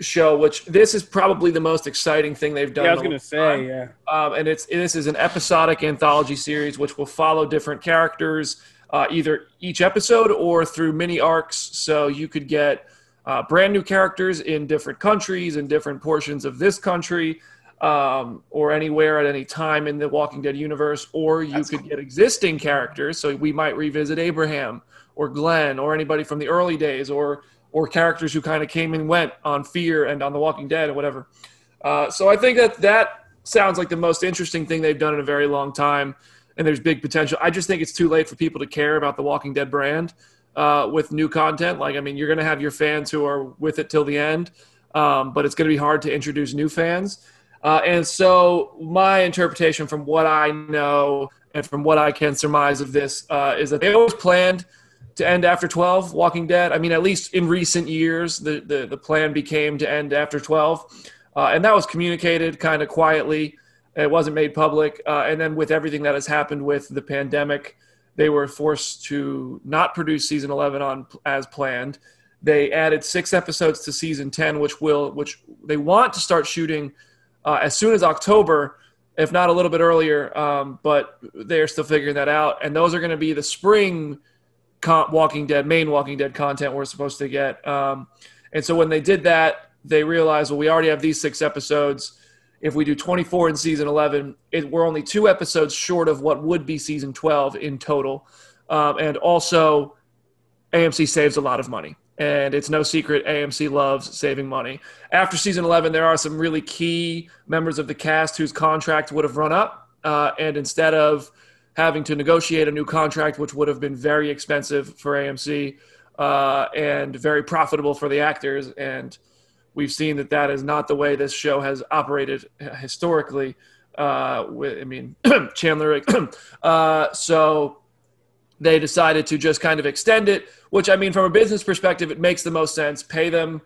show, which this is probably the most exciting thing they've done. Yeah, I was gonna long time. say, yeah. Um, and it's this is an episodic anthology series which will follow different characters, uh, either each episode or through mini arcs. So you could get uh, brand new characters in different countries in different portions of this country, um, or anywhere at any time in the Walking Dead universe, or you That's could get existing characters. So we might revisit Abraham or Glenn or anybody from the early days, or or characters who kind of came and went on Fear and on The Walking Dead or whatever. Uh, so I think that that sounds like the most interesting thing they've done in a very long time, and there's big potential. I just think it's too late for people to care about the Walking Dead brand uh, with new content. Like, I mean, you're going to have your fans who are with it till the end, um, but it's going to be hard to introduce new fans. Uh, and so, my interpretation from what I know and from what I can surmise of this uh, is that they always planned to end after 12 walking dead. I mean at least in recent years the, the, the plan became to end after 12 uh, and that was communicated kind of quietly. It wasn't made public. Uh, and then with everything that has happened with the pandemic they were forced to not produce season 11 on as planned. They added six episodes to season 10 which will which they want to start shooting uh, as soon as october if not a little bit earlier. Um, but they're still figuring that out. And those are going to be the spring con- Walking Dead, main Walking Dead content we're supposed to get. Um, and so when they did that, they realized, well, we already have these six episodes. If we do 24 in season 11, it, we're only two episodes short of what would be season 12 in total. Um, and also, AMC saves a lot of money. And it's no secret AMC loves saving money. After season 11, there are some really key members of the cast whose contract would have run up. Uh, and instead of having to negotiate a new contract, which would have been very expensive for AMC uh, and very profitable for the actors. And we've seen that that is not the way this show has operated historically. Uh, with, I mean, Chandler. uh, so they decided to just kind of extend it, which I mean, from a business perspective, it makes the most sense. Pay them.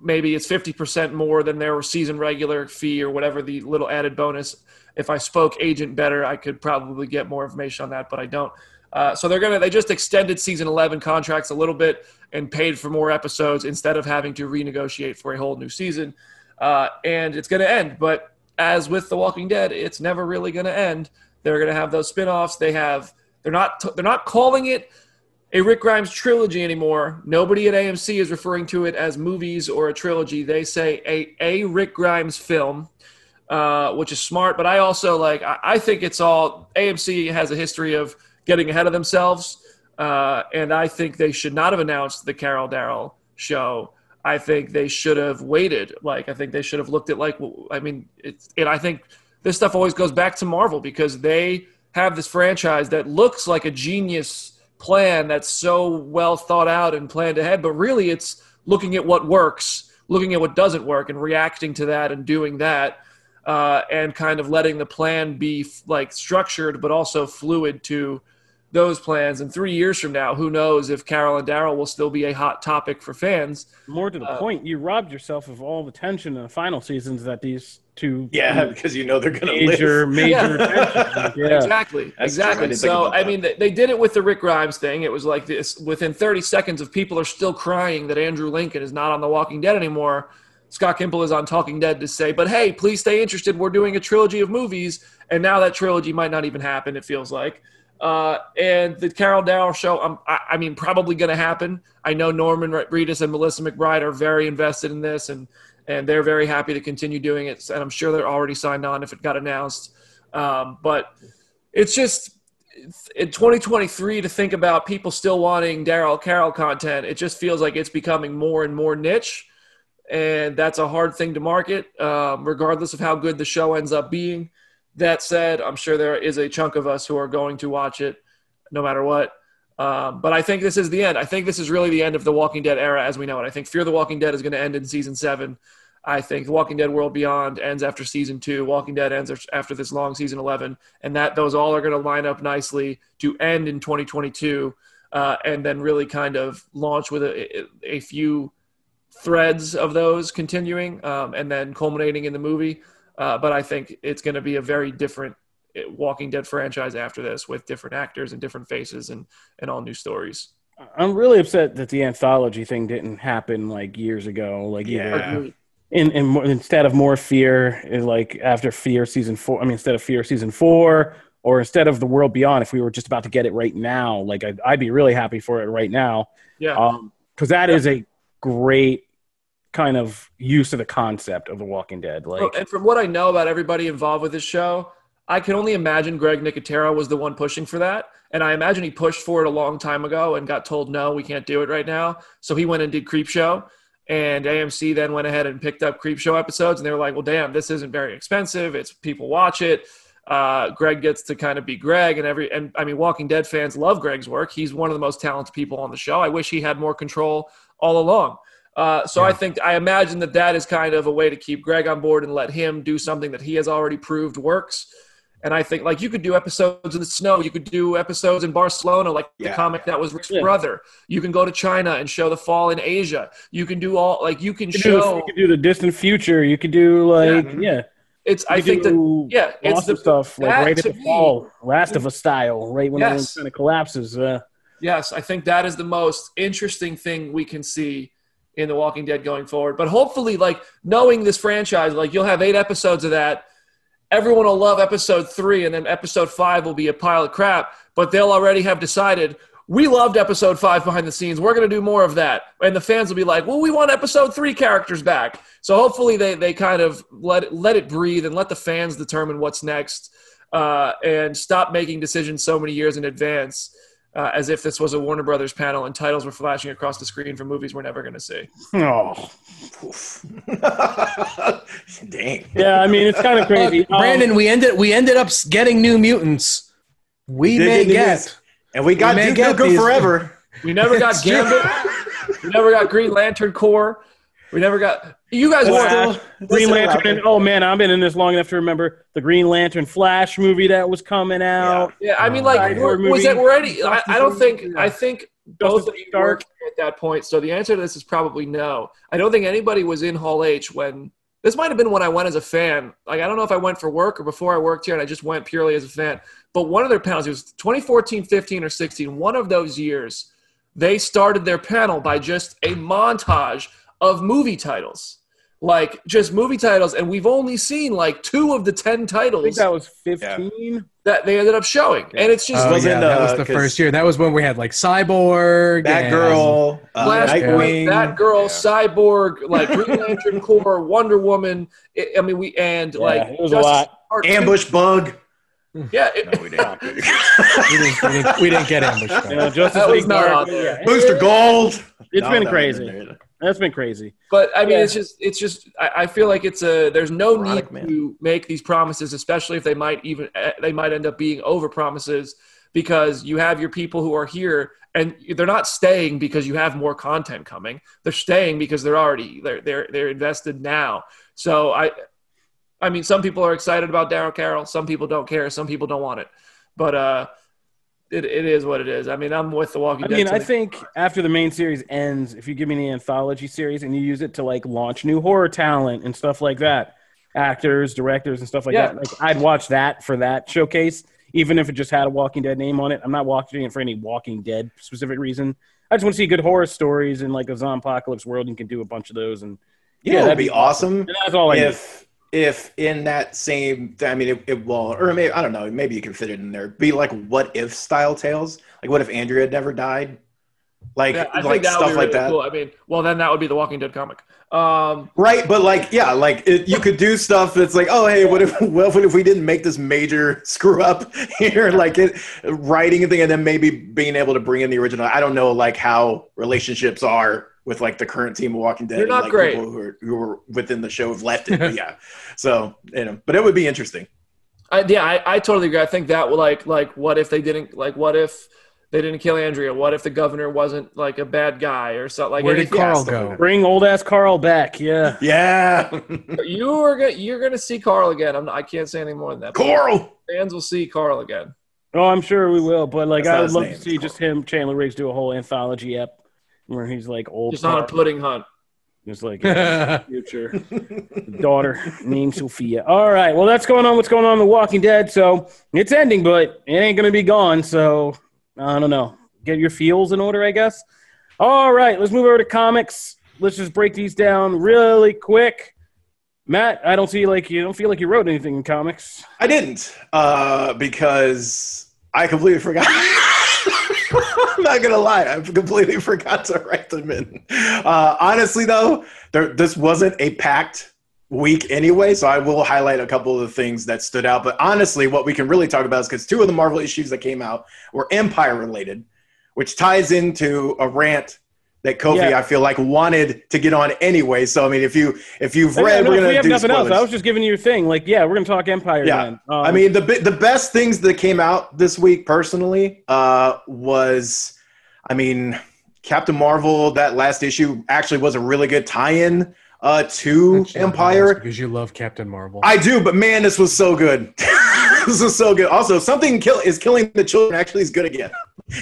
Maybe it's 50% more than their season regular fee or whatever the little added bonus if I spoke agent better, I could probably get more information on that, but I don't. Uh, so they're gonna they just extended season 11 contracts a little bit and paid for more episodes instead of having to renegotiate for a whole new season. Uh, and it's gonna end, but as with The Walking Dead, it's never really gonna end. They're gonna have those spin-offs. They have they're not they're not calling it a Rick Grimes trilogy anymore. Nobody at AMC is referring to it as movies or a trilogy. They say a a Rick Grimes film uh, which is smart. But I also like I, I think it's all AMC has a history of getting ahead of themselves, uh, and I think they should not have announced the Carol Daryl show. I think they should have waited. Like I think they should have looked at like I mean, it's and I think this stuff always goes back to Marvel because they have this franchise that looks like a genius plan that's so well thought out and planned ahead, but really it's looking at what works looking at what doesn't work and reacting to that and doing that, uh, and kind of letting the plan be like structured but also fluid to those plans. And three years from now, who knows if Carol and Daryl will still be a hot topic for fans? More to the Uh, point, you robbed yourself of all the tension in the final seasons that these two Yeah, because you know they're gonna major live. major Yeah. tensions. Yeah. Exactly. That's exactly. So I mean, they, they did it with the Rick Grimes thing. It was like this within 30 seconds of people are still crying that Andrew Lincoln is not on The Walking Dead anymore. Scott Gimple is on Talking Dead to say, but hey, please stay interested. We're doing a trilogy of movies, and now that trilogy might not even happen. It feels like. Uh, and the Carol Dow show, um, I, I mean, probably going to happen. I know Norman Reedus and Melissa McBride are very invested in this, and and they're very happy to continue doing it. And I'm sure they're already signed on if it got announced. Um, but it's just in 2023 to think about people still wanting Daryl Carol content. It just feels like it's becoming more and more niche, and that's a hard thing to market, um, regardless of how good the show ends up being. That said, I'm sure there is a chunk of us who are going to watch it, no matter what. Um, but I think this is the end. I think this is really the end of the Walking Dead era as we know it. I think Fear the Walking Dead is going to end in season seven. I think Walking Dead World Beyond ends after season two. Walking Dead ends after this long season 11. And that those all are going to line up nicely to end in 2022 uh, and then really kind of launch with a, a few threads of those continuing um, and then culminating in the movie. Uh, but I think it's going to be a very different uh, Walking Dead franchise after this with different actors and different faces and, and all new stories. I'm really upset that the anthology thing didn't happen like years ago. Like Yeah. In, in instead of more fear, eh, like after fear season four. I mean, instead of fear season four, or instead of the world beyond, if we were just about to get it right now, like I'd, I'd be really happy for it right now. Yeah. Um, because that is a great kind of use of the concept of the Walking Dead. Like, Well, and from what I know about everybody involved with this show, I can only imagine Greg Nicotero was the one pushing for that. And I imagine he pushed for it a long time ago and got told, no, we can't do it right now. So he went and did Creep Show. And AMC then went ahead and picked up Creep Show episodes. And they were like, well, damn, this isn't very expensive. It's people watch it. Uh, Greg gets to kind of be Greg. And every, and I mean, Walking Dead fans love Greg's work. He's one of the most talented people on the show. I wish he had more control all along. Uh, so I think I imagine that that is kind of a way to keep Greg on board and let him do something that he has already proved works. And I think like you could do episodes in the snow, you could do episodes in Barcelona, like the comic that was Rick's Yeah. brother. You can go to China and show the fall in Asia. You can do all like you can you, could do, show. you could do the distant future. You could do like Yeah. yeah. It's You I think that yeah, it's awesome the stuff like that right at the me- fall, Last of Us style, right when everyone Yes. kind of collapses. Uh, Yes, I think that is the most interesting thing we can see in The Walking Dead going forward. But hopefully, like knowing this franchise, like you'll have eight episodes of that. Everyone will love episode three, and then episode five will be a pile of crap. But they'll already have decided we loved episode five behind the scenes. We're going to do more of that, and the fans will be like, "Well, we want episode three characters back." So hopefully, they they kind of let it, let it breathe and let the fans determine what's next, uh, and stop making decisions so many years in advance uh, as if this was a Warner Brothers panel and titles were flashing across the screen for movies we're never going to see. oh, Dang. yeah. I mean, it's kind of crazy. Uh, Brandon, we ended we ended up getting new mutants. We may get get. And we got may Duke Nukem forever. We never got Gambit. we never got Green Lantern Corps. We never got. You guys were. still- Green Lantern. And, oh man, I've been in this long enough to remember the Green Lantern Flash movie that was coming out. Yeah, I mean, like, Cyborg was it already? I, I don't think. Yeah. I think both Justice of you Dark. at that point. So the answer to this is probably no. I don't think anybody was in Hall H when. This might have been when I went as a fan. Like, I don't know if I went for work or before I worked here and I just went purely as a fan. But one of their panels, it was 2014, 15, or 16, one of those years, they started their panel by just a montage of movie titles. Like, just movie titles. And we've only seen like two of the 10 I titles think that was fifteen. that they ended up showing. And it's just. Oh, wasn't, yeah, that was the first year. That was when we had like Cyborg, and- Batgirl, uh, Nightwing. that girl, Yeah. Cyborg, like Green Lantern Corps, Wonder Woman. I I mean, we and Yeah, like it was a lot. Part two. Ambush Bug. Yeah, it- No, we didn't. we, didn't, we, didn't, we didn't get ambushed. You know, Justice That was League not Dark. out. Yeah, Booster Gold. It's No, been that crazy. Wasn't there. That's been crazy. but I mean, Yeah. it's just, it's just. I, I feel like it's a. There's no Erotic need man. to make these promises, especially if they might even eh, they might end up being over promises. because you have your people who are here and they're not staying because you have more content coming. They're staying because they're already they're they're they're invested now. So I I mean some people are excited about Daryl Carol, some people don't care, some people don't want it. But uh it, it is what it is. I mean, I'm with The Walking Dead. I Dead. mean, I to the- think after the main series ends, if you give me the anthology series and you use it to like launch new horror talent and stuff like that, actors, directors, and stuff like Yeah. that, like I'd watch that for that showcase, even if it just had a Walking Dead name on it. I'm not watching it for any Walking Dead specific reason. I just want to see good horror stories in like a zombie apocalypse world. and You can do a bunch of those, and You know, Yeah, that'd be be awesome and that's all I need. If in that same I mean it, it will or maybe I don't know maybe you can fit it in there be like what if style tales? Like what if Andrea had never died? Like yeah, I like stuff would be like that. cool. I mean, well, then that would be the Walking Dead comic. Um, right but like yeah like it, you could do stuff that's like oh hey what if well, what if we didn't make this major screw up here? Like it writing a thing and then maybe being able to bring in the original. I don't know like how relationships are with like the current team of Walking Dead They're and, not like great. people who are who are within the show have left it but yeah so you know but it would be interesting I, yeah, I, I totally agree. I think that would like like what if they didn't like what if they didn't kill Andrea? What if the governor wasn't like a bad guy or something? Like Where did Carl go? bring old ass Carl back. Yeah, Yeah. you are gonna you're gonna see Carl again. I'm not, I can't say any more than that. Carl Fans will see Carl again. oh, I'm sure we will. But like, That's I would love name, to see it's just him, Chandler Riggs, do a whole anthology ep where he's like old, Just on a pudding hunt. just like. future daughter named Sophia. All right. Well, that's going on. What's going on in The Walking Dead? So it's ending, but it ain't going to be gone. So I don't know. Get your feels in order, I guess. All right. Let's move over to comics. Let's just break these down really quick. Matt, I don't see like you don't feel like you wrote anything in comics. I didn't uh, because I completely forgot. I'm not gonna lie, I completely forgot to write them in. Uh, honestly, though, there, this wasn't a packed week anyway, so I will highlight a couple of the things that stood out. But honestly, what we can really talk about is because two of the Marvel issues that came out were Empire related, which ties into a rant that Kofi Yeah. I feel like wanted to get on anyway. So I mean, if you if you've read, no, we're if we have do nothing else. I was just giving you a thing. Like, yeah, we're gonna talk Empire. Yeah. Then. Um, I mean, the the best things that came out this week, personally, uh, was, I mean, Captain Marvel. That last issue actually was a really good tie-in uh, to Empire. because you love Captain Marvel. I do, but man, this was so good. this was so good. Also, something kill is killing the children. Actually, is good again.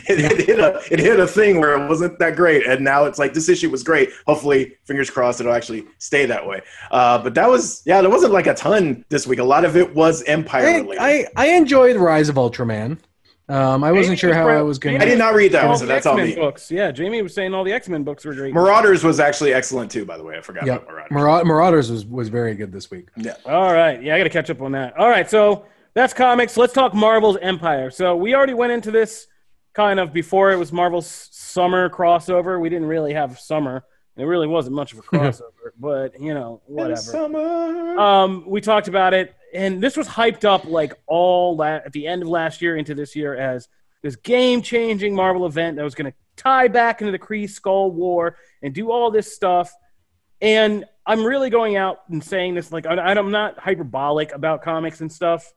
It, it hit a it hit a thing where it wasn't that great, and now it's like this issue was great. Hopefully, fingers crossed, it'll actually stay that way. Uh, but that was yeah, there wasn't like a ton this week. A lot of it was Empire I, related. I, I enjoyed Rise of Ultraman. Um, I wasn't sure how I was going to... I did not read that all one, so the that's all X-Men me. books. Yeah, Jamie was saying all the X Men books were great. Marauders was actually excellent too, by the way. I forgot Yep. about Marauders. Marauders was, was very good this week. Yeah. All right. Yeah, I got to catch up on that. All right. So that's comics. Let's talk Marvel's Empire. So we already went into this kind of before it was Marvel's summer crossover. We didn't really have summer. It really wasn't much of a crossover, but you know, whatever. summer. Um, we talked about it, and this was hyped up like all la- at the end of last year into this year as this game-changing Marvel event that was going to tie back into the Kree Skull War and do all this stuff. And I'm really going out and saying this like I, I'm not hyperbolic about comics and stuff.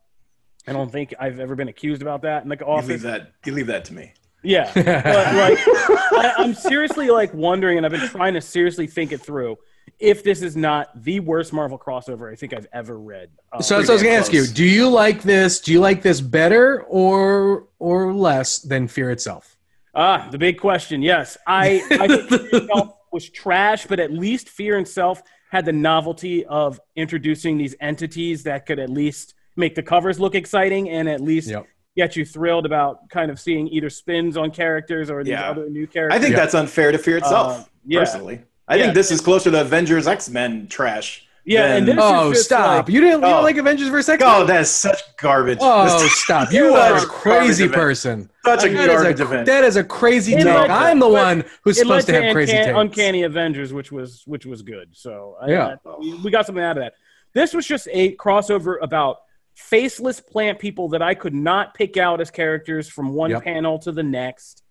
I don't think I've ever been accused about that in the you leave that. You leave that to me. Yeah, but like I, I'm seriously like wondering, and I've been trying to seriously think it through. If this is not the worst Marvel crossover I think I've ever read, Uh, So, so I was going to ask you. Do you like this? Do you like this better or or less than Fear itself? Ah, the big question. Yes, I, I think Fear itself was trash, but at least Fear itself had the novelty of introducing these entities that could at least make the covers look exciting and at least Yep. get you thrilled about kind of seeing either spins on characters or these Yeah. other new characters. I think Yeah. that's unfair to Fear itself. Uh, yeah. Personally, I Yeah. think this is closer to Avengers X Men trash. Yeah, and this- Oh, just stop! like- you didn't you Oh. don't like Avengers vs. X? Oh, that is such garbage. Oh, stop! You are a crazy garbage event. person. such a That is garbage a, event. that is a crazy It take. led to- I'm the but one who's supposed to to have crazy takes. uncanny Avengers, which was which was good. So I, Yeah. I- we- we got something out of that. This was just a crossover about faceless plant people that I could not pick out as characters from one Yep. panel to the next,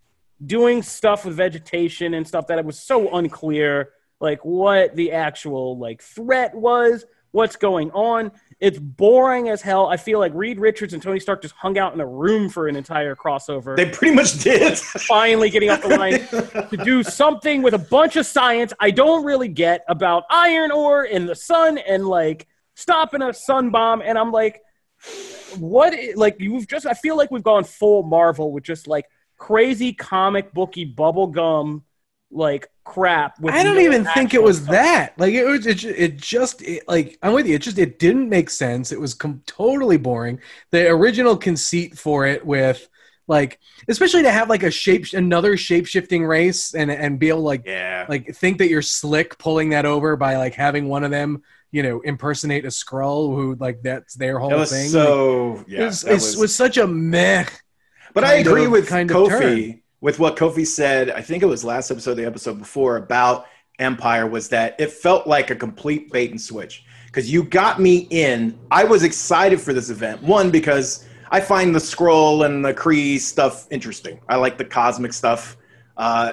doing stuff with vegetation and stuff that it was so unclear, like what the actual like threat was. what's going on. It's boring as hell. I feel like Reed Richards and Tony Stark just hung out in a room for an entire crossover. They pretty much did. finally getting off the line to do something with a bunch of science I don't really get about iron ore and the sun and like stopping a sun bomb. And I'm like, what? Like you've just, I feel like we've gone full Marvel with just like crazy comic booky bubblegum like crap. With I don't no even think it was stuff. that. Like it was, it, it just it, like I'm with you. It just it didn't make sense. It was com- totally boring. The original conceit for it with like, especially to have like a shape, another shape shifting race, and and be able to like yeah. like think that you're slick pulling that over by like having one of them, you know, impersonate a Skrull who like that's their whole That was thing. so yeah. it was, it was- was such a meh. But I agree of- with kind of Kofi with what Kofi said. I think it was last episode, the episode before about Empire was that it felt like a complete bait and switch because you got me in. I was excited for this event. One because I find the Skrull and the Kree stuff interesting. I like the cosmic stuff. Uh,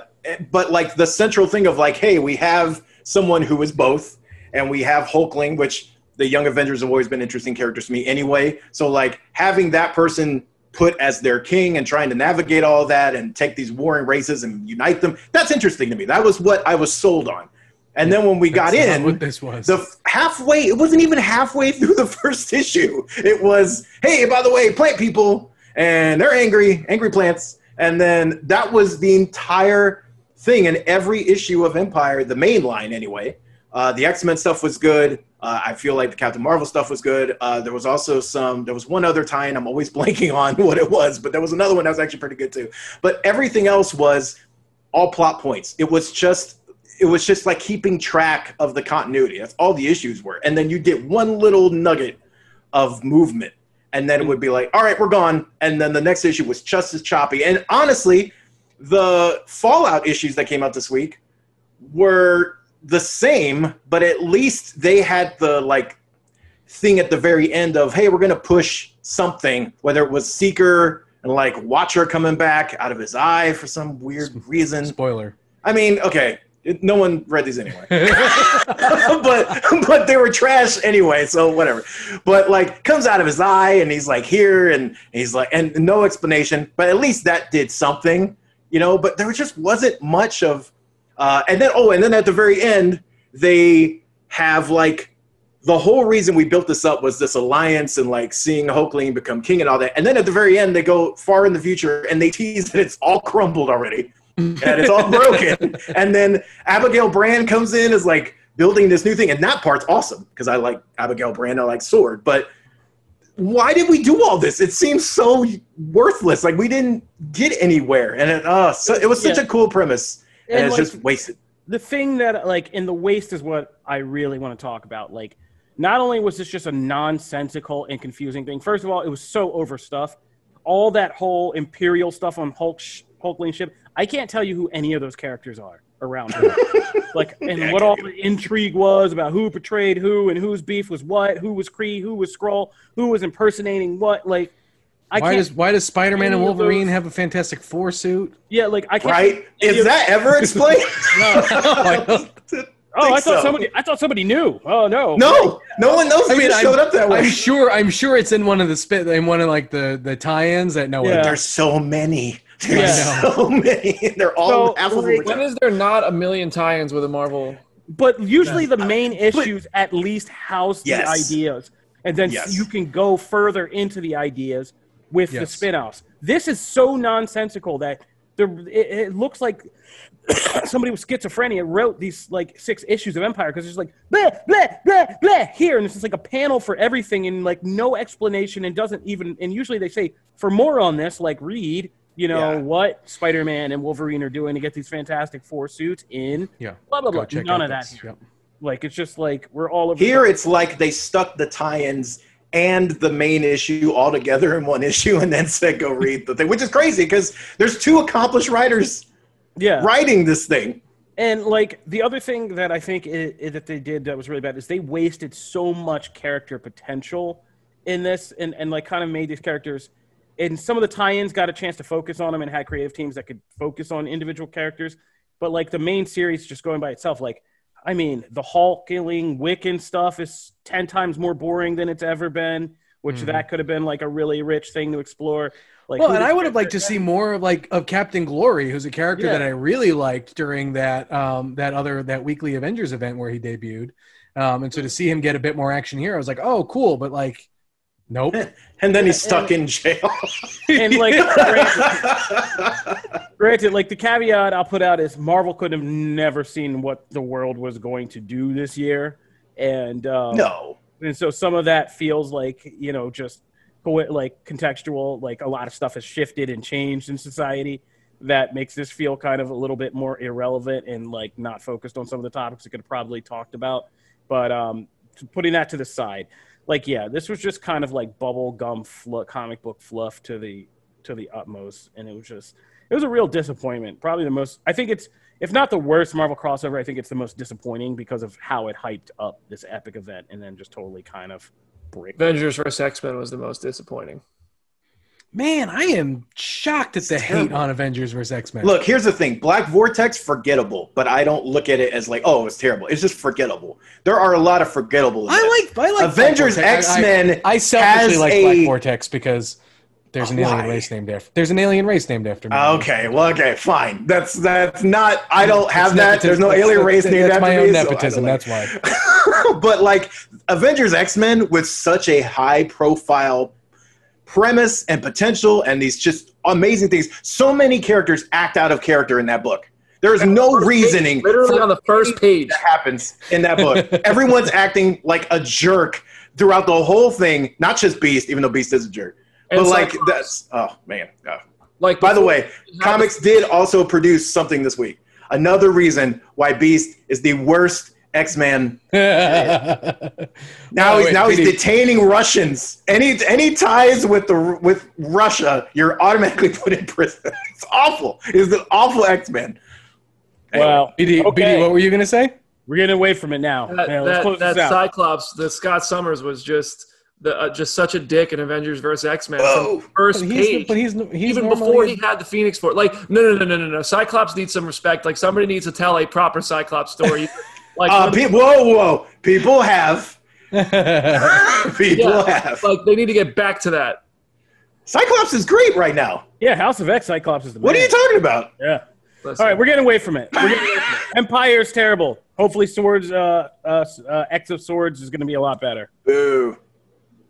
but like the central thing of like, hey, we have someone who is both, and we have Hulkling, which the Young Avengers have always been interesting characters to me anyway. So like having that person put as their king and trying to navigate all that and take these warring races and unite them, that's interesting to me. That was what I was sold on. And then when we got That's in, what this was. the halfway it wasn't even halfway through the first issue it was hey by the way plant people and they're angry angry plants and then that was the entire thing in every issue of empire the main line anyway uh, the x-men stuff was good uh, i feel like the captain marvel stuff was good uh, there was also some there was one other tie-in i'm always blanking on what it was but there was another one that was actually pretty good too but everything else was all plot points it was just it was just like keeping track of the continuity. That's all the issues were. And then you get one little nugget of movement, and then it would be like, all right, we're gone. And then the next issue was just as choppy. And honestly, the Fallout issues that came out this week were the same, but at least they had the like thing at the very end of, hey, we're gonna push something, whether it was Seeker and like Watcher coming back out of his eye for some weird reason. Spoiler. I mean, okay, no one read these anyway, but but they were trash anyway, so whatever. But like, comes out of his eye, and he's like here, and he's like, and no explanation. But at least that did something, you know. But there just wasn't much of. Uh, and then oh, and then at the very end, they have like the whole reason we built this up was this alliance and like seeing Hulkling become king and all that. And then at the very end, they go far in the future and they tease that it's all crumbled already and it's all broken. and then Abigail Brand comes in as like building this new thing, and that part's awesome because I like Abigail Brand, I like Sword, but. Why did we do all this? It seems so worthless. Like we didn't get anywhere, and it, uh, so, it was such Yeah. a cool premise, and, And, it's like, just wasted. the thing that like in the waste is what I really want to talk about. Like, not only was this just a nonsensical and confusing thing. First of all, it was so overstuffed. All that whole Imperial stuff on Hulk sh- Hulkling ship. I can't tell you who any of those characters are around here. like, and Yeah, what all the intrigue was about who betrayed who and whose beef was what, who was Kree, who was Skrull, who was impersonating what. Like, I why does why does Spider Man and Wolverine those- have a Fantastic Four suit? yeah, like I can't. Right? Is of- that ever explained? Oh, I thought somebody. I thought somebody knew. Oh no. No, no one knows. I They mean, just I'm, showed up that way. I'm sure. I'm sure it's in one of the spit in one of like the the tie-ins that no one. There's so many. There's Yeah. so many. They're all So, half of like- When is there not a million tie-ins with a Marvel? But usually the main issues at least house the ideas, and then Yes. you can go further into the ideas with the Yes. spin-offs. This is so nonsensical that the it, it looks like somebody with schizophrenia wrote these like six issues of Empire because it's like blah blah blah blah here, and it's just like a panel for everything and like no explanation and doesn't even. And usually they say for more on this, like read. You know Yeah. what Spider-Man and Wolverine are doing to get these Fantastic Four suits in Yeah. blah blah Go blah. check None out of that. here. Yep. Like it's just like we're all over. Here, it's like they stuck the tie-ins and the main issue all together in one issue, and then said, "Go read the thing," which is crazy because there's two accomplished writers yeah. writing this thing. And like the other thing that I think i i that they did that was really bad is they wasted so much character potential in this, and and like kind of made these characters. And some of the tie-ins got a chance to focus on them and had creative teams that could focus on individual characters. But like the main series, just going by itself, like I mean, the Hulkling Wiccan stuff is ten times more boring than it's ever been. Which Mhm. that could have been like a really rich thing to explore. Like, well, and I would have liked to see more of like of Captain Glory, who's a character Yeah. that I really liked during that um, that other that weekly Avengers event where he debuted. Um, and so to see him get a bit more action here, I was like, oh, cool. But like, nope. And then he's stuck in jail. And like, granted, granted, like the caveat I'll put out is Marvel could have never seen what the world was going to do this year, and um, no. and so some of that feels like you know just co- like contextual. Like a lot of stuff has shifted and changed in society that makes this feel kind of a little bit more irrelevant and like not focused on some of the topics it could have probably talked about. But um, putting that to the side, like yeah, this was just kind of like bubble gum fluff, comic book fluff to the to the utmost, and it was just it was a real disappointment. Probably the most. I think it's if not the worst Marvel crossover, I think it's the most disappointing because of how it hyped up this epic event and then just totally kind of bricked. Avengers vs X Men was the most disappointing. Man, I am shocked at the hate on Avengers vs X Men. Look, here's the thing. Black Vortex, forgettable, but I don't look at it as like, oh, it's terrible. It's just forgettable. There are a lot of forgettable. I like I like Avengers. I- X Men. I, I selfishly has like a- Black Vortex because there's an alien why? race named after. There's an alien race named after me. Okay, well, okay, fine. That's that's not. I don't have It's that. nepotism. There's no That's- alien race that's- named That's after my me. own so I nepotism. don't That's why. but like Avengers X Men with such a high profile premise and potential, and these just amazing things. So many characters act out of character in that book. There is no First page, reasoning literally on the first page. that happens in that book. Everyone's acting like a jerk throughout the whole thing. Not just Beast, even though Beast is a jerk. And but like that's oh man. Oh. Like By the way, comics did also produce something this week. Another reason why Beast is the worst X-Man now Oh, he's wait, now he's PD. detaining Russians. Any any ties with the with Russia, you're automatically put in prison. It's awful. It's an awful X Men. Well, BD, okay. BD, what were you gonna say? we're getting away from it now. that, Yeah, let's that, close that this out. Cyclops, the Scott Summers was just the uh, just such a dick in Avengers vs X Men Whoa. from the first But he's, page. but he's, he's even normally- before he had the Phoenix Force, like no, no, no, no, no, no. Cyclops needs some respect. Like somebody needs to tell a proper Cyclops story. Like, Uh, when- pe- whoa, whoa! People have people Yeah. have. like they need to get back to that. Cyclops is great right now. yeah, House of X Cyclops is the What are you talking about? Yeah. Listen. All right, we're getting away from it. We're getting away from it. Empire is terrible. Hopefully, Swords, uh, uh, uh, X of Swords is going to be a lot better. Boo!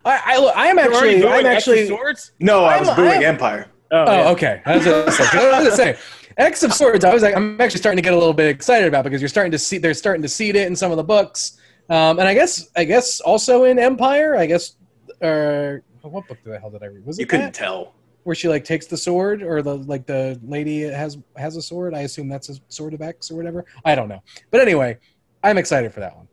I, I, look, I am actually, I'm X of actually. Swords. No, I was I'm- booing I'm- Empire. Oh, Oh, yeah. okay. I was, gonna say- I was gonna say, X of Swords. I was like, I'm actually starting to get a little bit excited about because you're starting to see they're starting to seed it in some of the books, um, and I guess I guess also in Empire. I guess, or what book the hell did I read? Was it You couldn't that? tell. where she like takes the sword or the like the lady has has a sword? I assume that's a sword of X or whatever. I don't know, but anyway, I'm excited for that one.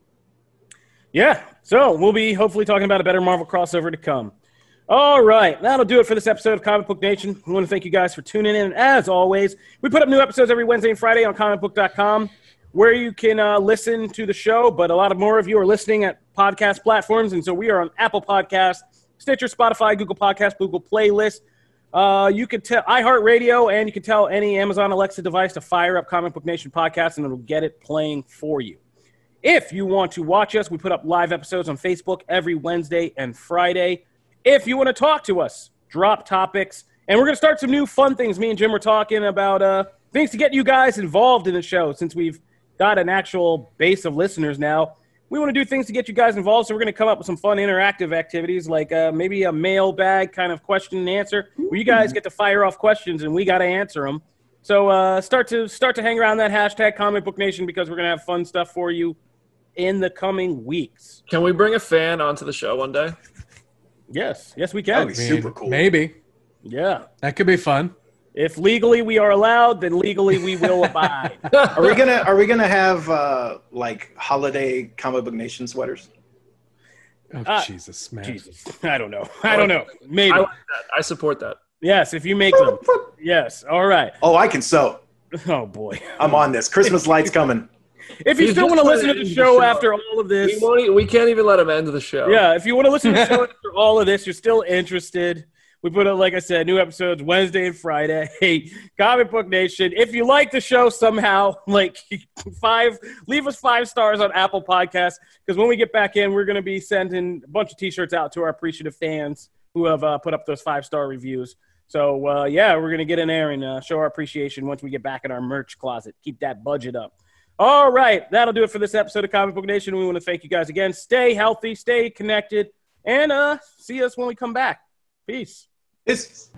Yeah. So we'll be hopefully talking about a better Marvel crossover to come. All right, that'll do it for this episode of Comic Book Nation. We want to thank you guys for tuning in. And as always, we put up new episodes every Wednesday and Friday on comicbook.com, where you can uh, listen to the show. But a lot of more of you are listening at podcast platforms, and so we are on Apple Podcasts, Stitcher, Spotify, Google Podcasts, Google Playlist. Uh, you can tell iHeartRadio, and you can tell any Amazon Alexa device to fire up Comic Book Nation podcast, and it'll get it playing for you. If you want to watch us, we put up live episodes on Facebook every Wednesday and Friday. If you want to talk to us, drop topics. And we're going to start some new fun things. Me and Jim were talking about uh, things to get you guys involved in the show since we've got an actual base of listeners now. We want to do things to get you guys involved, so we're going to come up with some fun interactive activities like uh, maybe a mailbag kind of question and answer where you guys get to fire off questions and we got to answer them. So uh, start to start to hang around that hashtag Comic Book Nation because we're going to have fun stuff for you in the coming weeks. Can we bring a fan onto the show one day? Yes, yes, we That can. would be I mean, super cool. Maybe Yeah. that could be fun. If legally we are allowed, then legally we will abide. Are we gonna Are we gonna have uh, like holiday comic book nation sweaters? Oh Uh, Jesus, man! Jesus, I don't know. I don't know. Maybe. I like that. I support that. Yes, if you make them. Yes. All right. Oh, I can sew. Oh boy. I'm on this. Christmas lights coming. If you still want to listen to to the show after all of We, this, won't, e- we can't even let him end the show. yeah, if you want to listen to the show after all of this, you're still interested. We put out, like I said, new episodes Wednesday and Friday. Hey, Comic Book Nation. If you like the show somehow, like five, leave us five stars on Apple Podcasts because when we get back in, we're going to be sending a bunch of T-shirts out to our appreciative fans who have uh, put up those five star reviews. So uh, yeah, we're gonna get in there and uh, show our appreciation once we get back in our merch closet. Keep that budget up. All right, that'll do it for this episode of Comic Book Nation. We want to thank you guys again. Stay healthy, stay connected, and uh, see us when we come back. Peace. It's